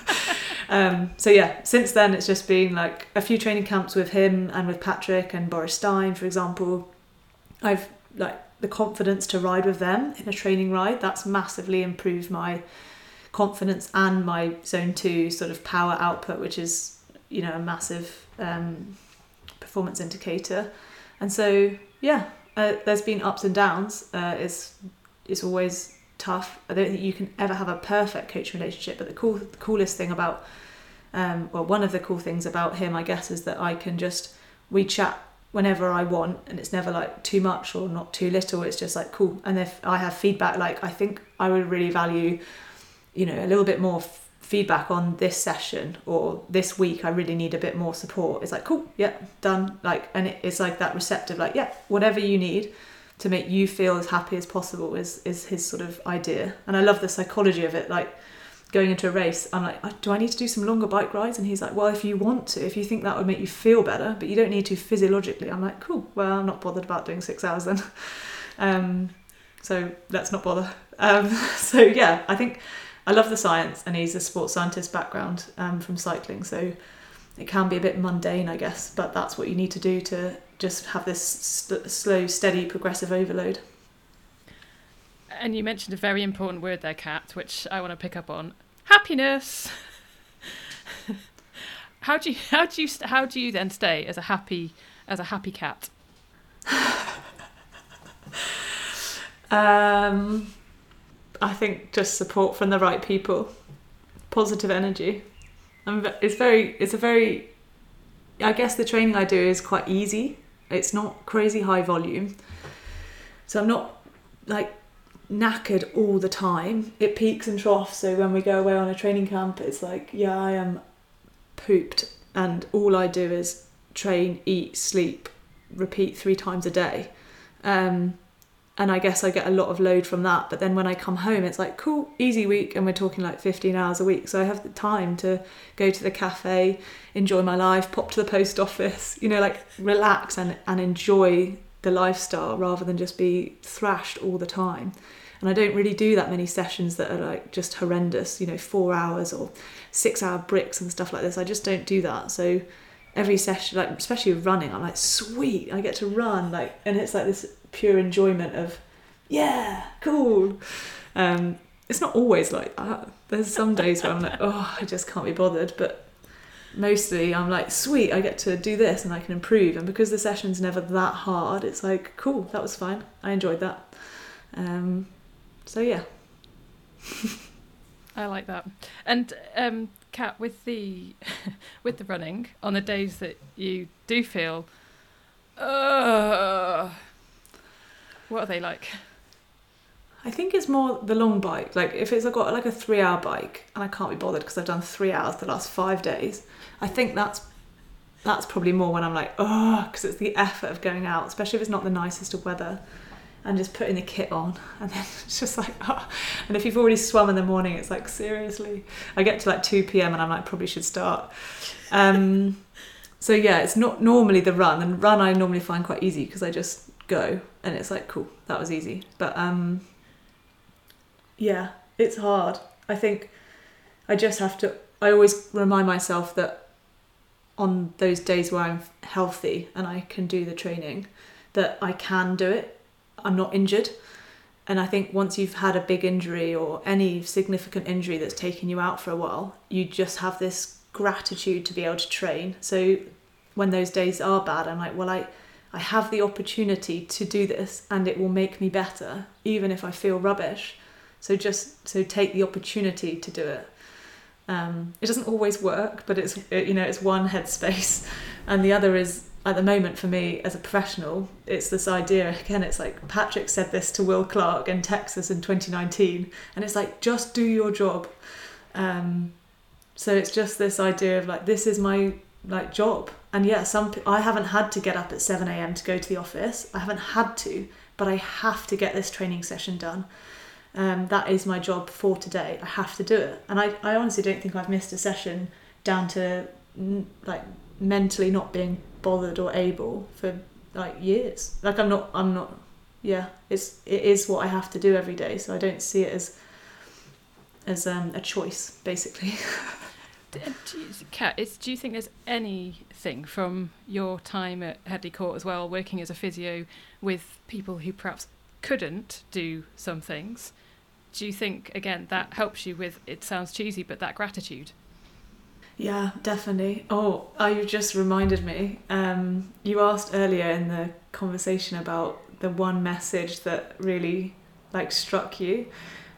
um, so yeah since then it's just been like a few training camps with him and with Patrick and Boris Stein for example I've like the confidence to ride with them in a training ride. That's massively improved my confidence and my zone two sort of power output, which is you know a massive um, performance indicator. And so yeah, uh, there's been ups and downs. Uh, it's it's always tough. I don't think you can ever have a perfect coaching relationship. But the cool the coolest thing about um, well, one of the cool things about him, I guess, is that I can just we chat whenever I want and it's never like too much or not too little. It's just like cool. And if I have feedback like I think I would really value you know a little bit more f- feedback on this session or this week. I really need a bit more support. It's like cool. Yeah done. Like and it, it's like that receptive like yeah whatever you need to make you feel as happy as possible is is his sort of idea and I love the psychology of it like going into a race, I'm like, do I need to do some longer bike rides? And he's like, well, if you want to, if you think that would make you feel better, but you don't need to physiologically. I'm like, cool. Well, I'm not bothered about doing six hours then. um, so let's not bother. Um, so yeah, I think I love the science, and he's a sports scientist background um, from cycling. So it can be a bit mundane, I guess, but that's what you need to do to just have this st- slow, steady, progressive overload. And you mentioned a very important word there, Kat, which I want to pick up on: happiness. how do you how do you how do you then stay as a happy as a happy cat? um, I think just support from the right people, positive energy. I'm, it's very it's a very I guess the training I do is quite easy. It's not crazy high volume. So I'm not like knackered all the time. It peaks and troughs. So when we go away on a training camp, it's like, yeah, I am pooped and all I do is train, eat, sleep, repeat three times a day. Um, and I guess I get a lot of load from that. But then when I come home, it's like, cool, easy week, and we're talking like 15 hours a week. So I have the time to go to the cafe, enjoy my life, pop to the post office, you know, like relax and, and enjoy the lifestyle rather than just be thrashed all the time. And I don't really do that many sessions that are like just horrendous, you know, four hours or six hour bricks and stuff like this. I just don't do that. So every session, like especially running, I'm like, sweet, I get to run, like, and it's like this pure enjoyment of yeah cool. Um, it's not always like that. There's some days where i'm like oh i just can't be bothered. But mostly i'm like sweet i get to do this and i can improve. And because the session's never that hard it's like cool that was fine. I enjoyed that. Um, so yeah. I like that. And um kat with the with the running on the days that you do feel uh what are they like? I think it's more the long bike. Like if it's got like a three hour bike and I can't be bothered because I've done three hours the last five days. I think that's that's probably more when I'm like oh because it's the effort of going out, especially if it's not the nicest of weather, and just putting the kit on and then it's just like oh. And if you've already swum in the morning, it's like seriously. I get to like two p.m. and I'm like probably should start. Um, so yeah, it's not normally the run, and run I normally find quite easy because I just go and it's like cool. That was easy. But um yeah it's hard. I think i just have to i always remind myself that on those days where i'm healthy and i can do the training that i can do it. I'm not injured. And i think once you've had a big injury or any significant injury that's taken you out for a while you just have this gratitude to be able to train. So when those days are bad i'm like well i I have the opportunity to do this and it will make me better, even if I feel rubbish. So just so take the opportunity to do it. Um, it doesn't always work, but it's it, you know it's one headspace, and the other is at the moment for me as a professional, it's this idea again. It's like Patrick said this to Will Clarke in Texas in 2019, and it's like just do your job. Um, so it's just this idea of like this is my like job and yeah some i haven't had to get up at 7am to go to the office. I haven't had to but i have to get this training session done. Um, that is my job for today. I have to do it. And I, I honestly don't think i've missed a session down to like mentally not being bothered or able for like years. Like i'm not i'm not yeah it's it is what i have to do every day. So i don't see it as as um, a choice basically do you, Kat, do you think there's anything from your time at Headley Court as well, working as a physio with people who perhaps couldn't do some things? Do you think, again, that helps you with, it sounds cheesy, but that gratitude? Yeah, definitely. Oh, oh you just reminded me. Um, you asked earlier in the conversation about the one message that really like struck you.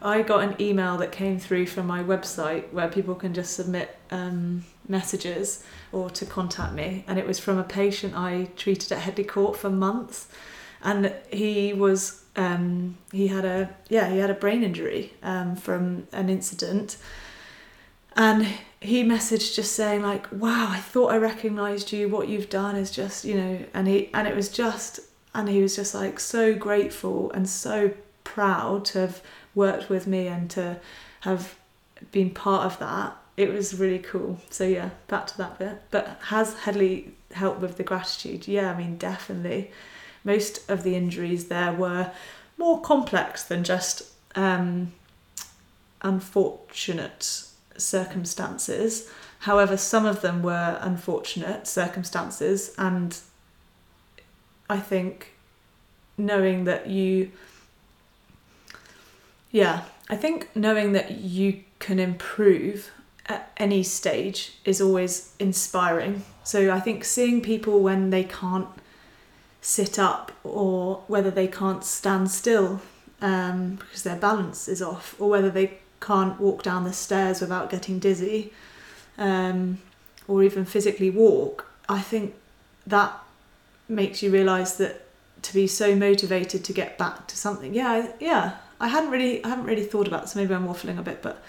I got an email that came through from my website where people can just submit um, messages or to contact me, and it was from a patient I treated at Headley Court for months, and he was um, he had a yeah he had a brain injury um, from an incident, and he messaged just saying like wow I thought I recognised you. What you've done is just you know and he and it was just and he was just like so grateful and so proud to have worked with me and to have been part of that, it was really cool. So yeah, back to that bit. But has Headley helped with the gratitude? Yeah, I mean definitely. Most of the injuries there were more complex than just um, unfortunate circumstances. However, some of them were unfortunate circumstances, and I think knowing that you, yeah, I think knowing that you can improve at any stage is always inspiring. So I think seeing people when they can't sit up or whether they can't stand still um, because their balance is off, or whether they can't walk down the stairs without getting dizzy, um, or even physically walk, I think that makes you realise that to be so motivated to get back to something. Yeah, yeah. I hadn't really, I haven't really thought about. So maybe I'm waffling a bit, but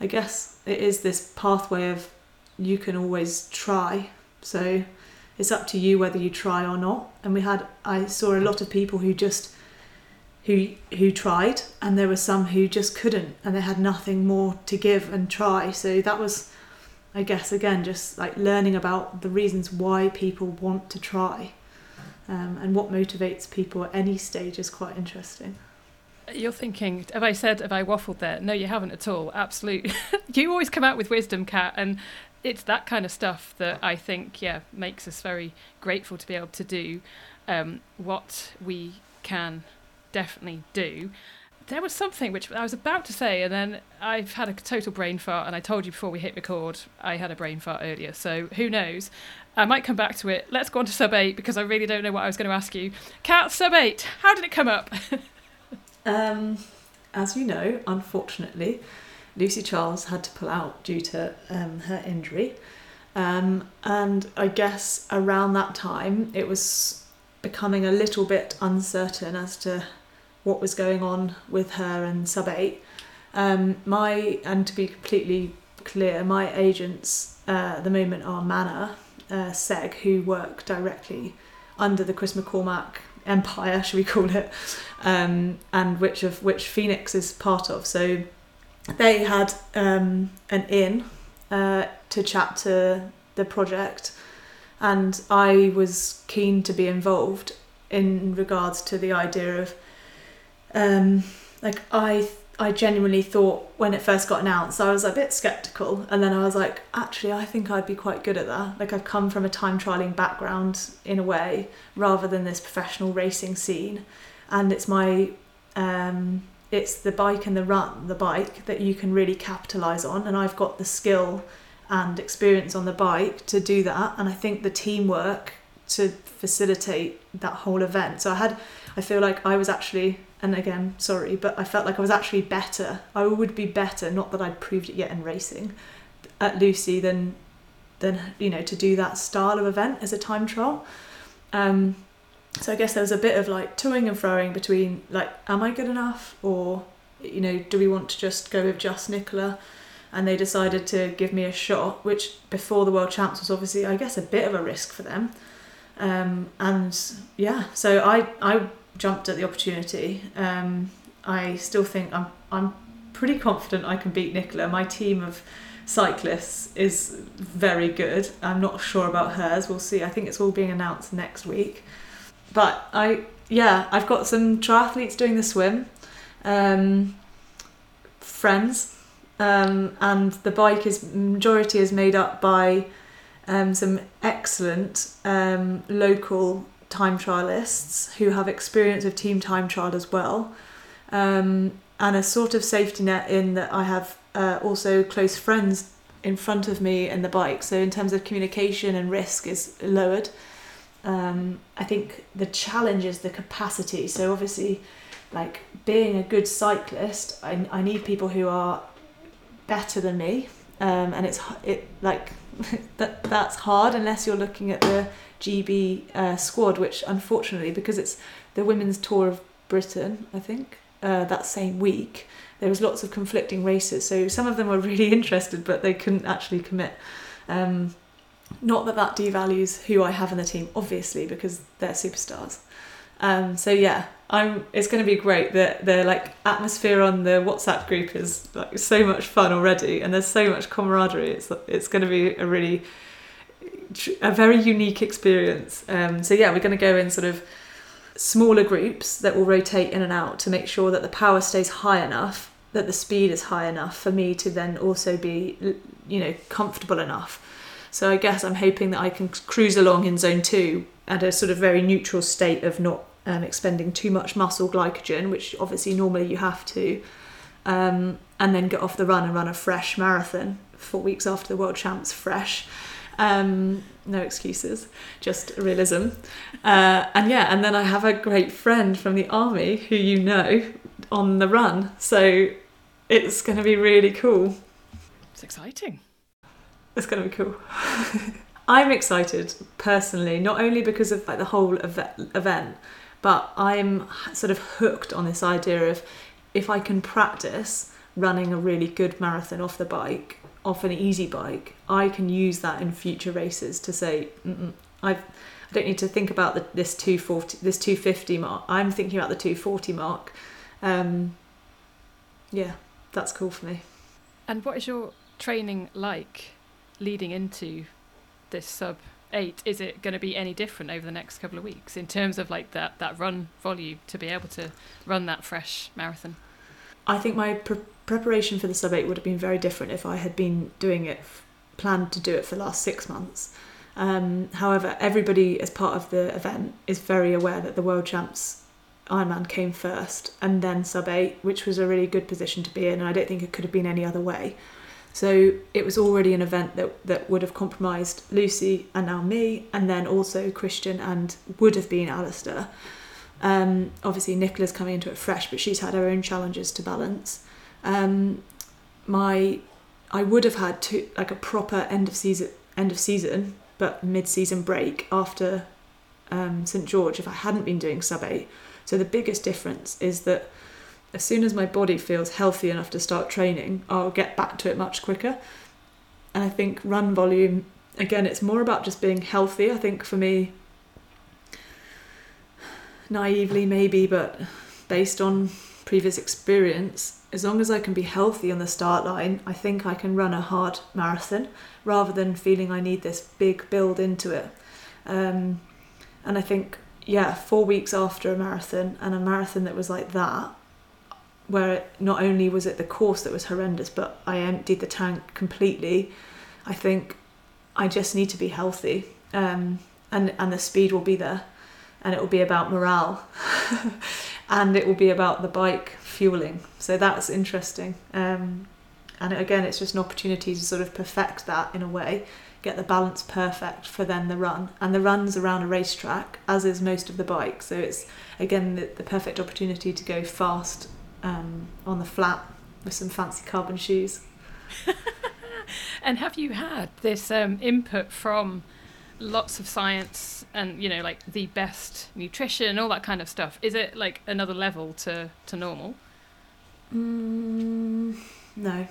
I guess it is this pathway of you can always try. So it's up to you whether you try or not. And we had, I saw a lot of people who just who who tried, and there were some who just couldn't, and they had nothing more to give and try. So that was I guess again just like learning about the reasons why people want to try um, and what motivates people at any stage is quite interesting. You're thinking, have I said, have I waffled there? No, you haven't at all. Absolutely. you always come out with wisdom, Kat, and it's that kind of stuff that I think, yeah, makes us very grateful to be able to do um, what we can definitely do there was something which I was about to say, and then I've had a total brain fart. And I told you before we hit record, I had a brain fart earlier. So who knows? I might come back to it. Let's go on to sub eight because I really don't know what I was going to ask you. Kat sub eight. How did it come up? um, as you know, unfortunately, Lucy Charles had to pull out due to um, her injury. Um, and I guess around that time, it was becoming a little bit uncertain as to what was going on with her and Sub 8. Um, my, and to be completely clear, my agents uh, at the moment are Manor, uh, Seg, who work directly under the Chris McCormack empire, should we call it, um, and which of which Phoenix is part of. So they had um, an in uh, to chat to the project, and I was keen to be involved in regards to the idea of um, like I I genuinely thought when it first got announced, I was a bit skeptical, and then I was like, actually, I think I'd be quite good at that. Like I've come from a time trialing background in a way, rather than this professional racing scene, and it's my um, it's the bike and the run, the bike that you can really capitalize on, and I've got the skill and experience on the bike to do that, and I think the teamwork to facilitate that whole event. So I had, I feel like I was actually and again, sorry, but I felt like I was actually better. I would be better, not that I'd proved it yet in racing, at Lucy than than you know to do that style of event as a time trial. Um, so I guess there was a bit of like toing and froing between like, am I good enough, or you know, do we want to just go with just Nicola? And they decided to give me a shot, which before the World Champs was obviously, I guess, a bit of a risk for them. Um, and yeah, so I I jumped at the opportunity. Um, I still think I'm I'm pretty confident I can beat Nicola. My team of cyclists is very good. I'm not sure about hers. We'll see. I think it's all being announced next week. But I yeah, I've got some triathletes doing the swim. Um, friends um, and the bike is majority is made up by um, some excellent um, local time trialists who have experience of team time trial as well, um, and a sort of safety net in that I have uh, also close friends in front of me in the bike. So in terms of communication and risk is lowered. Um, I think the challenge is the capacity. So obviously, like being a good cyclist, I, I need people who are better than me, um, and it's it like that that's hard unless you're looking at the GB uh, squad, which unfortunately, because it's the women's tour of Britain, I think, uh, that same week, there was lots of conflicting races. So some of them were really interested, but they couldn't actually commit. Um, not that that devalues who I have in the team, obviously, because they're superstars. Um, so yeah, I'm. It's going to be great. The the like atmosphere on the WhatsApp group is like so much fun already, and there's so much camaraderie. It's it's going to be a really a very unique experience. Um, so yeah, we're going to go in sort of smaller groups that will rotate in and out to make sure that the power stays high enough, that the speed is high enough for me to then also be you know, comfortable enough. So I guess I'm hoping that I can cruise along in zone two at a sort of very neutral state of not um, expending too much muscle glycogen, which obviously normally you have to, um, and then get off the run and run a fresh marathon four weeks after the world champs, fresh. Um, no excuses, just realism. Uh, and yeah, and then I have a great friend from the army who you know on the run. So it's going to be really cool. It's exciting. It's going to be cool. I'm excited personally, not only because of like the whole ev- event, but I'm sort of hooked on this idea of if I can practice running a really good marathon off the bike, off an easy bike, I can use that in future races to say, I've, I don't need to think about the, this 240, this 250 mark. I'm thinking about the 240 mark. Um, yeah, that's cool for me. And what is your training like leading into this sub eight? Is it going to be any different over the next couple of weeks in terms of like that that run volume to be able to run that fresh marathon? I think my pre- preparation for the sub eight would have been very different if I had been doing it, planned to do it for the last six months. Um, however, everybody as part of the event is very aware that the world champs Ironman came first and then sub eight, which was a really good position to be in, and I don't think it could have been any other way. So it was already an event that, that would have compromised Lucy and now me, and then also Kristian and would have been Alistair. Um, obviously, Nicola's coming into it fresh, but she's had her own challenges to balance. Um, my, I would have had like a proper end of season, end of season, but mid-season break after um, St George if I hadn't been doing sub eight. So the biggest difference is that as soon as my body feels healthy enough to start training, I'll get back to it much quicker. And I think run volume, again, it's more about just being healthy. I think for me, naively maybe, but based on previous experience, as long as I can be healthy on the start line, I think I can run a hard marathon rather than feeling I need this big build into it. Um, and I think, yeah, four weeks after a marathon and a marathon that was like that, where not only was it the course that was horrendous, but I emptied the tank completely. I think I just need to be healthy, um, and and the speed will be there, and it will be about morale, and it will be about the bike fueling. So that's interesting. Um, and again, it's just an opportunity to sort of perfect that in a way, get the balance perfect for then the run. And the run's around a racetrack, as is most of the bike. So it's again the, the perfect opportunity to go fast um, on the flat with some fancy carbon shoes. and have you had this um, input from lots of science and you know like the best nutrition all that kind of stuff? Is it like another level to to normal? Mm, no.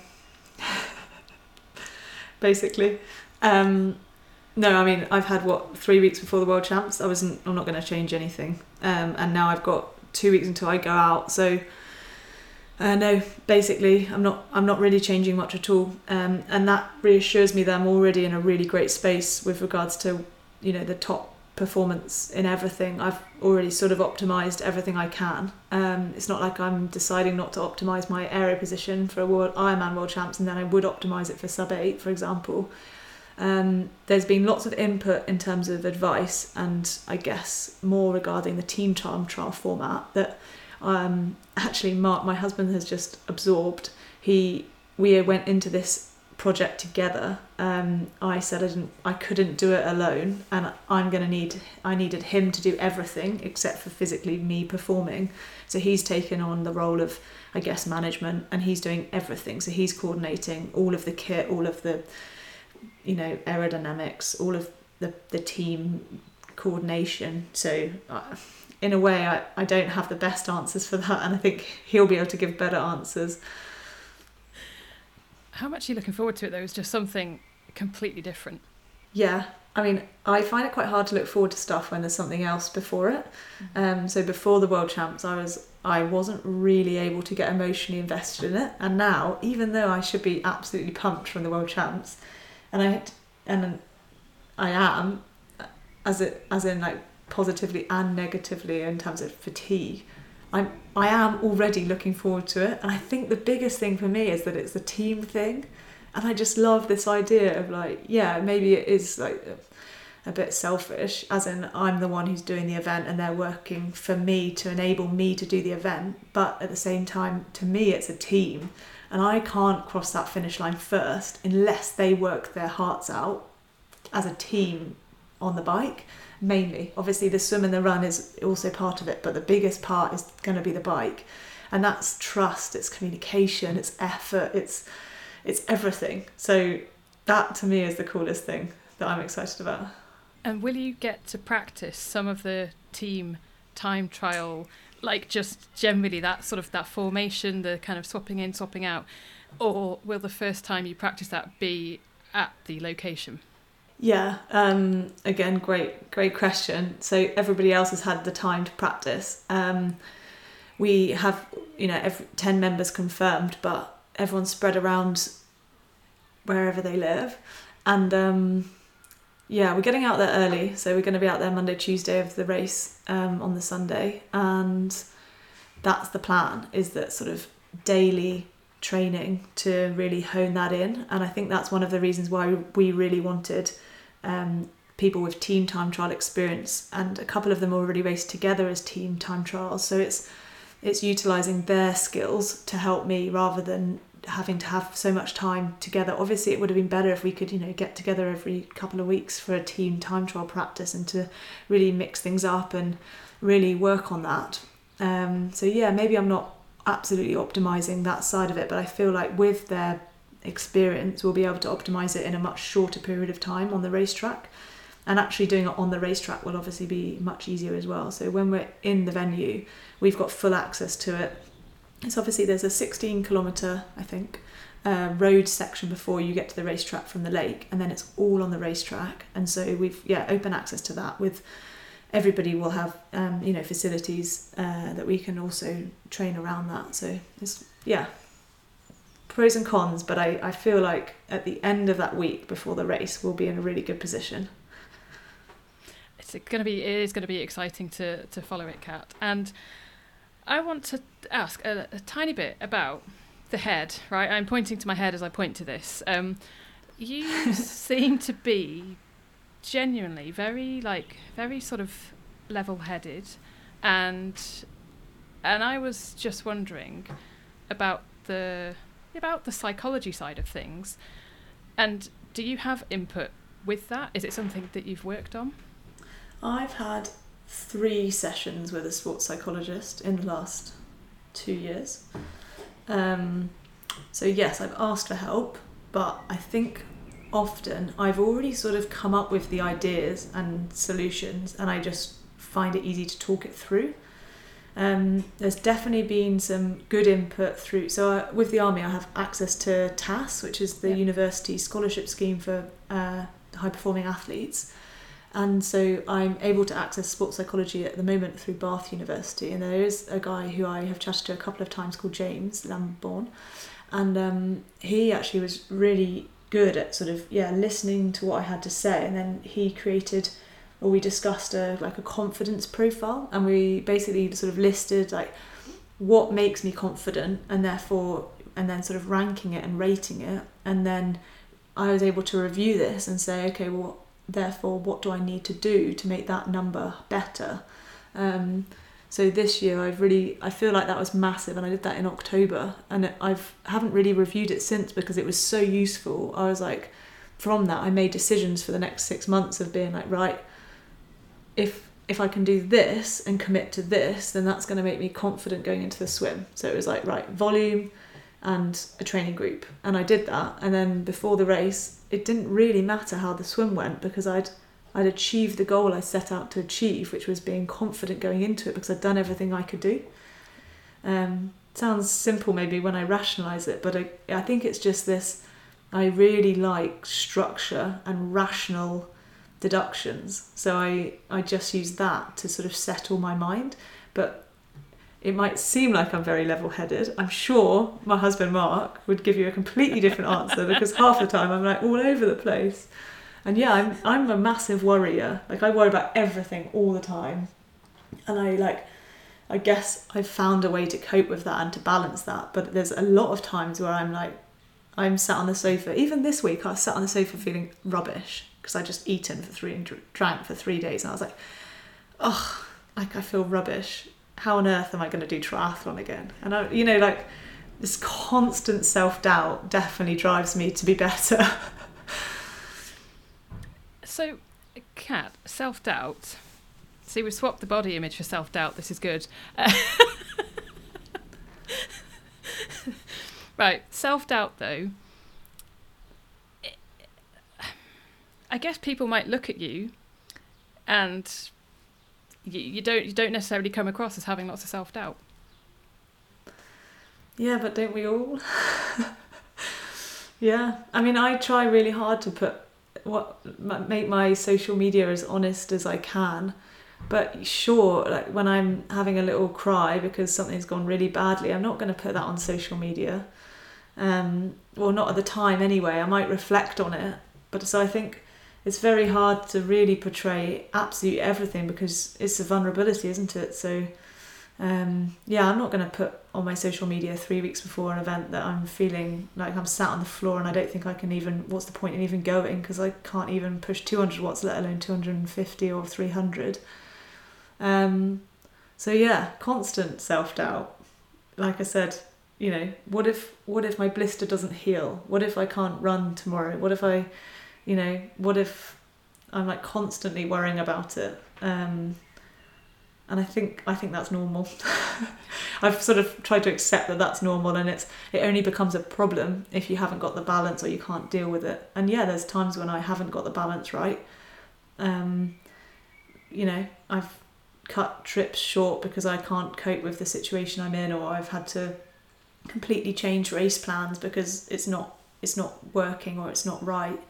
Basically, um, no. I mean, I've had what three weeks before the world champs. I wasn't. I'm not going to change anything. Um, and now I've got two weeks until I go out. So uh, no, basically, I'm not. I'm not really changing much at all, um, and that reassures me that I'm already in a really great space with regards to, you know, the top performance in everything. I've already sort of optimized everything I can. Um, it's not like I'm deciding not to optimize my aero position for a world Ironman World Champs, and then I would optimize it for sub eight, for example. Um, there's been lots of input in terms of advice, and I guess more regarding the team time trial format that um, actually Mark, my husband, has just absorbed. He we went into this project together. Um, I said I didn't, I couldn't do it alone, and I'm gonna need, I needed him to do everything except for physically me performing. So he's taken on the role of, I guess, management, and he's doing everything. So he's coordinating all of the kit, all of the, you know, aerodynamics, all of the the team coordination. So. Uh, in a way, I, I don't have the best answers for that, and I think he'll be able to give better answers. How much are you looking forward to it though? It's just something completely different. Yeah, I mean, I find it quite hard to look forward to stuff when there's something else before it. Mm-hmm. Um, so before the World Champs, I was I wasn't really able to get emotionally invested in it, and now, even though I should be absolutely pumped from the World Champs, and I and I am, as it as in like positively and negatively in terms of fatigue. I'm I am already looking forward to it, and I think the biggest thing for me is that it's a team thing. And I just love this idea of like, yeah, maybe it is like a, a bit selfish, as in I'm the one who's doing the event and they're working for me to enable me to do the event. But at the same time, to me, it's a team. And I can't cross that finish line first unless they work their hearts out as a team on the bike mainly. Obviously the swim and the run is also part of it but the biggest part is going to be the bike. And that's trust it's communication it's effort it's it's everything. So that to me is the coolest thing that i'm excited about. And will you get to practice some of the team time trial like just generally that sort of that formation the kind of swapping in swapping out? Or will the first time you practice that be at the location yeah, um, again, great, great question. So everybody else has had the time to practice. Um, we have, you know, every, ten members confirmed, but everyone's spread around wherever they live, and um, yeah, we're getting out there early. So we're going to be out there Monday, Tuesday of the race um, on the Sunday, and that's the plan. Is that sort of daily training to really hone that in, and I think that's one of the reasons why we really wanted um, people with team time trial experience, and a couple of them already raced together as team time trials. So it's it's utilizing their skills to help me rather than having to have so much time together. Obviously, it would have been better if we could, you know, get together every couple of weeks for a team time trial practice and to really mix things up and really work on that. Um, so yeah, maybe I'm not absolutely optimizing that side of it, but I feel like with their experience, we'll be able to optimize it in a much shorter period of time on the racetrack. And actually, doing it on the racetrack will obviously be much easier as well. So, when we're in the venue, we've got full access to it. It's obviously there's a 16 kilometre, I think, uh, road section before you get to the racetrack from the lake, and then it's all on the racetrack. And so we've yeah open access to that with everybody will have um, you know facilities uh, that we can also train around that. So it's yeah pros and cons, but I, I feel like at the end of that week before the race, we'll be in a really good position. It's going to be it is going to be exciting to to follow it, Kat. And I want to ask a, a tiny bit about the head. Right, I'm pointing to my head as I point to this. Um, you seem to be genuinely very like very sort of level-headed, and and I was just wondering about the about the psychology side of things. And do you have input with that? Is it something that you've worked on? I've had three sessions with a sports psychologist in the last two years. Um, so, yes, I've asked for help, but I think often I've already sort of come up with the ideas and solutions, and I just find it easy to talk it through. Um, there's definitely been some good input through. So uh, with the army, I have access to TASS, which is the yep. university scholarship scheme for uh, high performing athletes, and so I'm able to access sports psychology at the moment through Bath University. And there is a guy who I have chatted to a couple of times called James Lamborn, and um, he actually was really good at sort of yeah listening to what I had to say, and then he created or we discussed a like a confidence profile and we basically sort of listed like what makes me confident and therefore and then sort of ranking it and rating it and then I was able to review this and say okay well therefore what do I need to do to make that number better? Um, so this year I've really I feel like that was massive and I did that in October and I've haven't really reviewed it since because it was so useful. I was like from that I made decisions for the next six months of being like right if if I can do this and commit to this, then that's going to make me confident going into the swim. So it was like, right, volume and a training group. And I did that. And then before the race, it didn't really matter how the swim went because I'd I'd achieved the goal I set out to achieve, which was being confident going into it because I'd done everything I could do. Um, sounds simple maybe when I rationalize it, but I, I think it's just this I really like structure and rational deductions. So I, I just use that to sort of settle my mind. But it might seem like I'm very level headed. I'm sure my husband Mark would give you a completely different answer because half the time I'm like all over the place. And yeah, I'm I'm a massive worrier. Like I worry about everything all the time. And I like I guess I've found a way to cope with that and to balance that. But there's a lot of times where I'm like I'm sat on the sofa. Even this week, I sat on the sofa feeling rubbish because I just eaten for three and drank for three days, and I was like, oh, like I feel rubbish. How on earth am I going to do triathlon again? And I, you know, like this constant self doubt definitely drives me to be better. so, Kat, self doubt. See, we've swapped the body image for self doubt. This is good. right, self doubt though. I guess people might look at you, and you, you don't you don't necessarily come across as having lots of self doubt. Yeah, but don't we all? yeah, I mean, I try really hard to put what make my social media as honest as I can. But sure, like when I'm having a little cry because something's gone really badly, I'm not going to put that on social media. Um, well, not at the time anyway. I might reflect on it, but so I think it's very hard to really portray absolute everything because it's a vulnerability, isn't it? So um, yeah, I'm not going to put on my social media three weeks before an event that I'm feeling like I'm sat on the floor and I don't think I can even. What's the point in even going? Because I can't even push 200 watts, let alone 250 or 300. Um, so yeah, constant self doubt. Like I said, you know, what if what if my blister doesn't heal? What if I can't run tomorrow? What if I, you know, what if I'm like constantly worrying about it? Um, and I think I think that's normal. I've sort of tried to accept that that's normal, and it's it only becomes a problem if you haven't got the balance or you can't deal with it. And yeah, there's times when I haven't got the balance right. Um, you know, I've cut trips short because I can't cope with the situation I'm in, or I've had to completely change race plans because it's not it's not working or it's not right.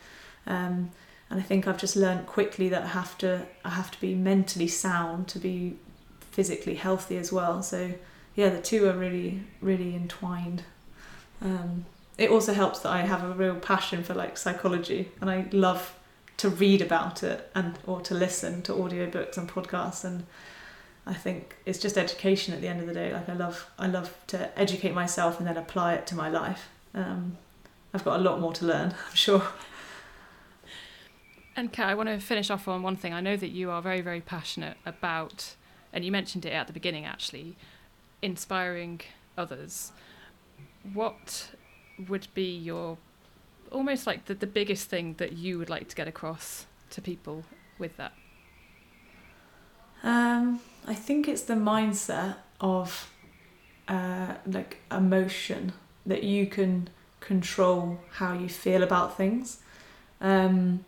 Um, and I think I've just learned quickly that I have to I have to be mentally sound to be physically healthy as well. So yeah, the two are really really entwined. Um, it also helps that I have a real passion for like psychology, and I love to read about it and or to listen to audiobooks and podcasts and I think it's just education at the end of the day. Like I love I love to educate myself and then apply it to my life. Um, I've got a lot more to learn, I'm sure. And Kat, I want to finish off on one thing. I know that you are very, very passionate about and you mentioned it at the beginning actually, inspiring others. What would be your almost like the, the biggest thing that you would like to get across to people with that? Um, I think it's the mindset of uh, like emotion that you can control how you feel about things. Um,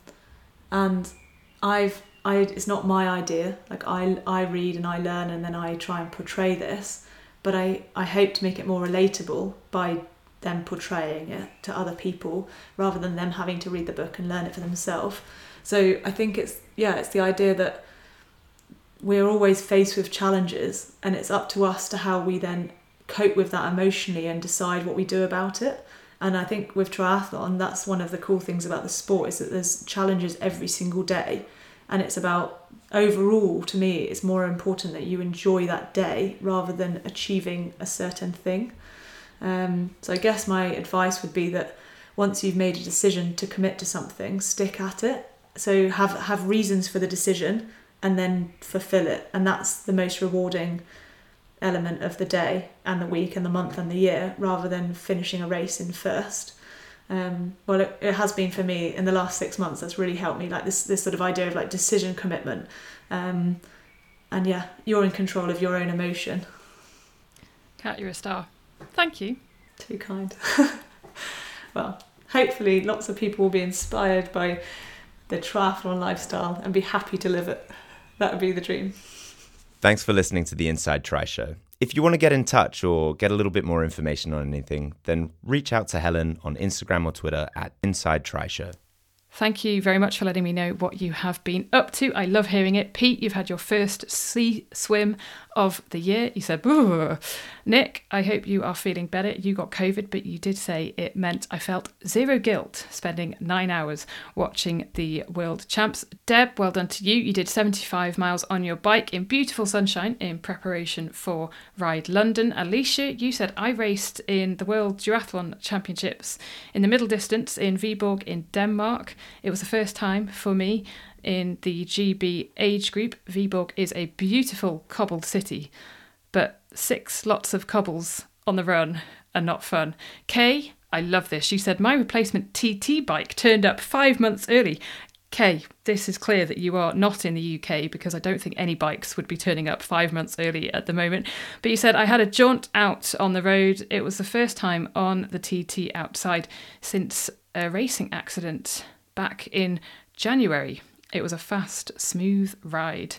and I've I it's not my idea. Like I I read and I learn and then I try and portray this, but I I hope to make it more relatable by them portraying it to other people rather than them having to read the book and learn it for themselves. So I think it's yeah, it's the idea that we're always faced with challenges and it's up to us to how we then cope with that emotionally and decide what we do about it. And I think with triathlon, that's one of the cool things about the sport is that there's challenges every single day. And it's about overall to me it's more important that you enjoy that day rather than achieving a certain thing. Um, so i guess my advice would be that once you've made a decision to commit to something stick at it. So have have reasons for the decision and then fulfill it. And that's the most rewarding element of the day and the week and the month and the year rather than finishing a race in first. Um, well it, it, has been for me in the last six months that's really helped me like this this sort of idea of like decision commitment. Um, and yeah you're in control of your own emotion. Kat, you're a star. Thank you. Too kind. Well hopefully lots of people will be inspired by the triathlon lifestyle and be happy to live it. That would be the dream thanks for listening to the inside tri show if you want to get in touch or get a little bit more information on anything, then reach out to Helen on Instagram or Twitter at Inside Tri Show. Thank you very much for letting me know what you have been up to. I love hearing it. Pete, you've had your first sea swim. Of the year. You said. Nick, I hope you are feeling better. You got COVID, but you did say it meant I felt zero guilt spending nine hours watching the World Champs. Deb, well done to you. You did 75 miles on your bike in beautiful sunshine in preparation for Ride London. Alicia, you said I raced in the World Duathlon Championships in the middle distance in Viborg in Denmark. It was the first time for me in the GB age group. Viborg is a beautiful cobbled city, but six lots of cobbles on the run are not fun. Kay, I love this. You said my replacement TT bike turned up five months early. Kay, this is clear that you are not in the UK because I don't think any bikes would be turning up five months early at the moment. But you said I had a jaunt out on the road. It was the first time on the TT outside since a racing accident back in January. It was a fast, smooth ride.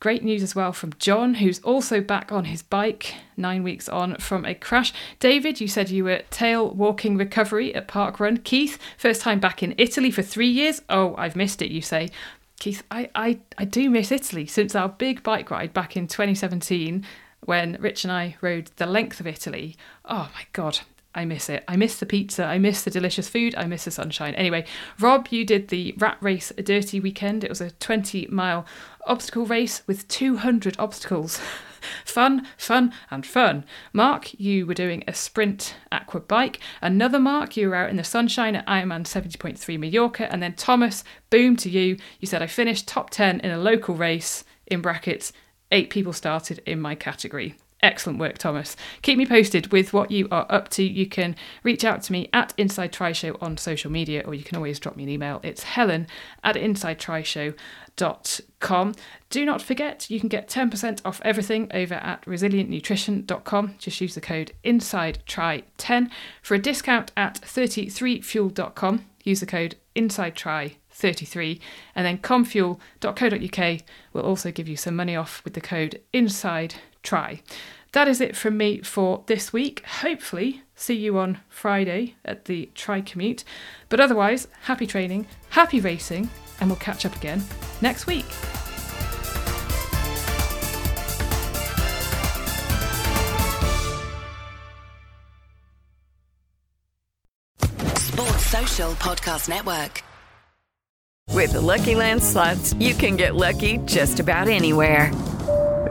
Great news as well from John, who's also back on his bike nine weeks on from a crash. David, you said you were tail walking recovery at Park Run. Keith, first time back in Italy for three years. Oh, I've missed it, you say. Keith, I, I, I do miss Italy since our big bike ride back in 2017 when Rich and I rode the length of Italy. Oh my God, I miss it. I miss the pizza. I miss the delicious food. I miss the sunshine. Anyway, Rob, you did the Rat Race a Dirty Weekend. It was a 20 mile obstacle race with 200 obstacles. fun, fun, and fun. Mark, you were doing a sprint aqua bike. Another Mark, you were out in the sunshine at Ironman 70.3 Mallorca. And then Thomas, boom to you. You said I finished top 10 in a local race, in brackets, eight people started in my category. Excellent work, Thomas. Keep me posted with what you are up to. You can reach out to me at Inside Tri Show on social media, or you can always drop me an email. It's helen at InsideTriShow.com. Do not forget, you can get 10% off everything over at resilientnutrition.com. Just use the code INSIDETRI10 for a discount at 33fuel.com. Use the code INSIDETRI33 and then comfuel.co.uk will also give you some money off with the code INSIDETRI that is it from me for this week. Hopefully, see you on Friday at the Tri Commute. But otherwise, happy training, happy racing, and we'll catch up again next week. Sports Social Podcast Network. With the Lucky Land slots, you can get lucky just about anywhere.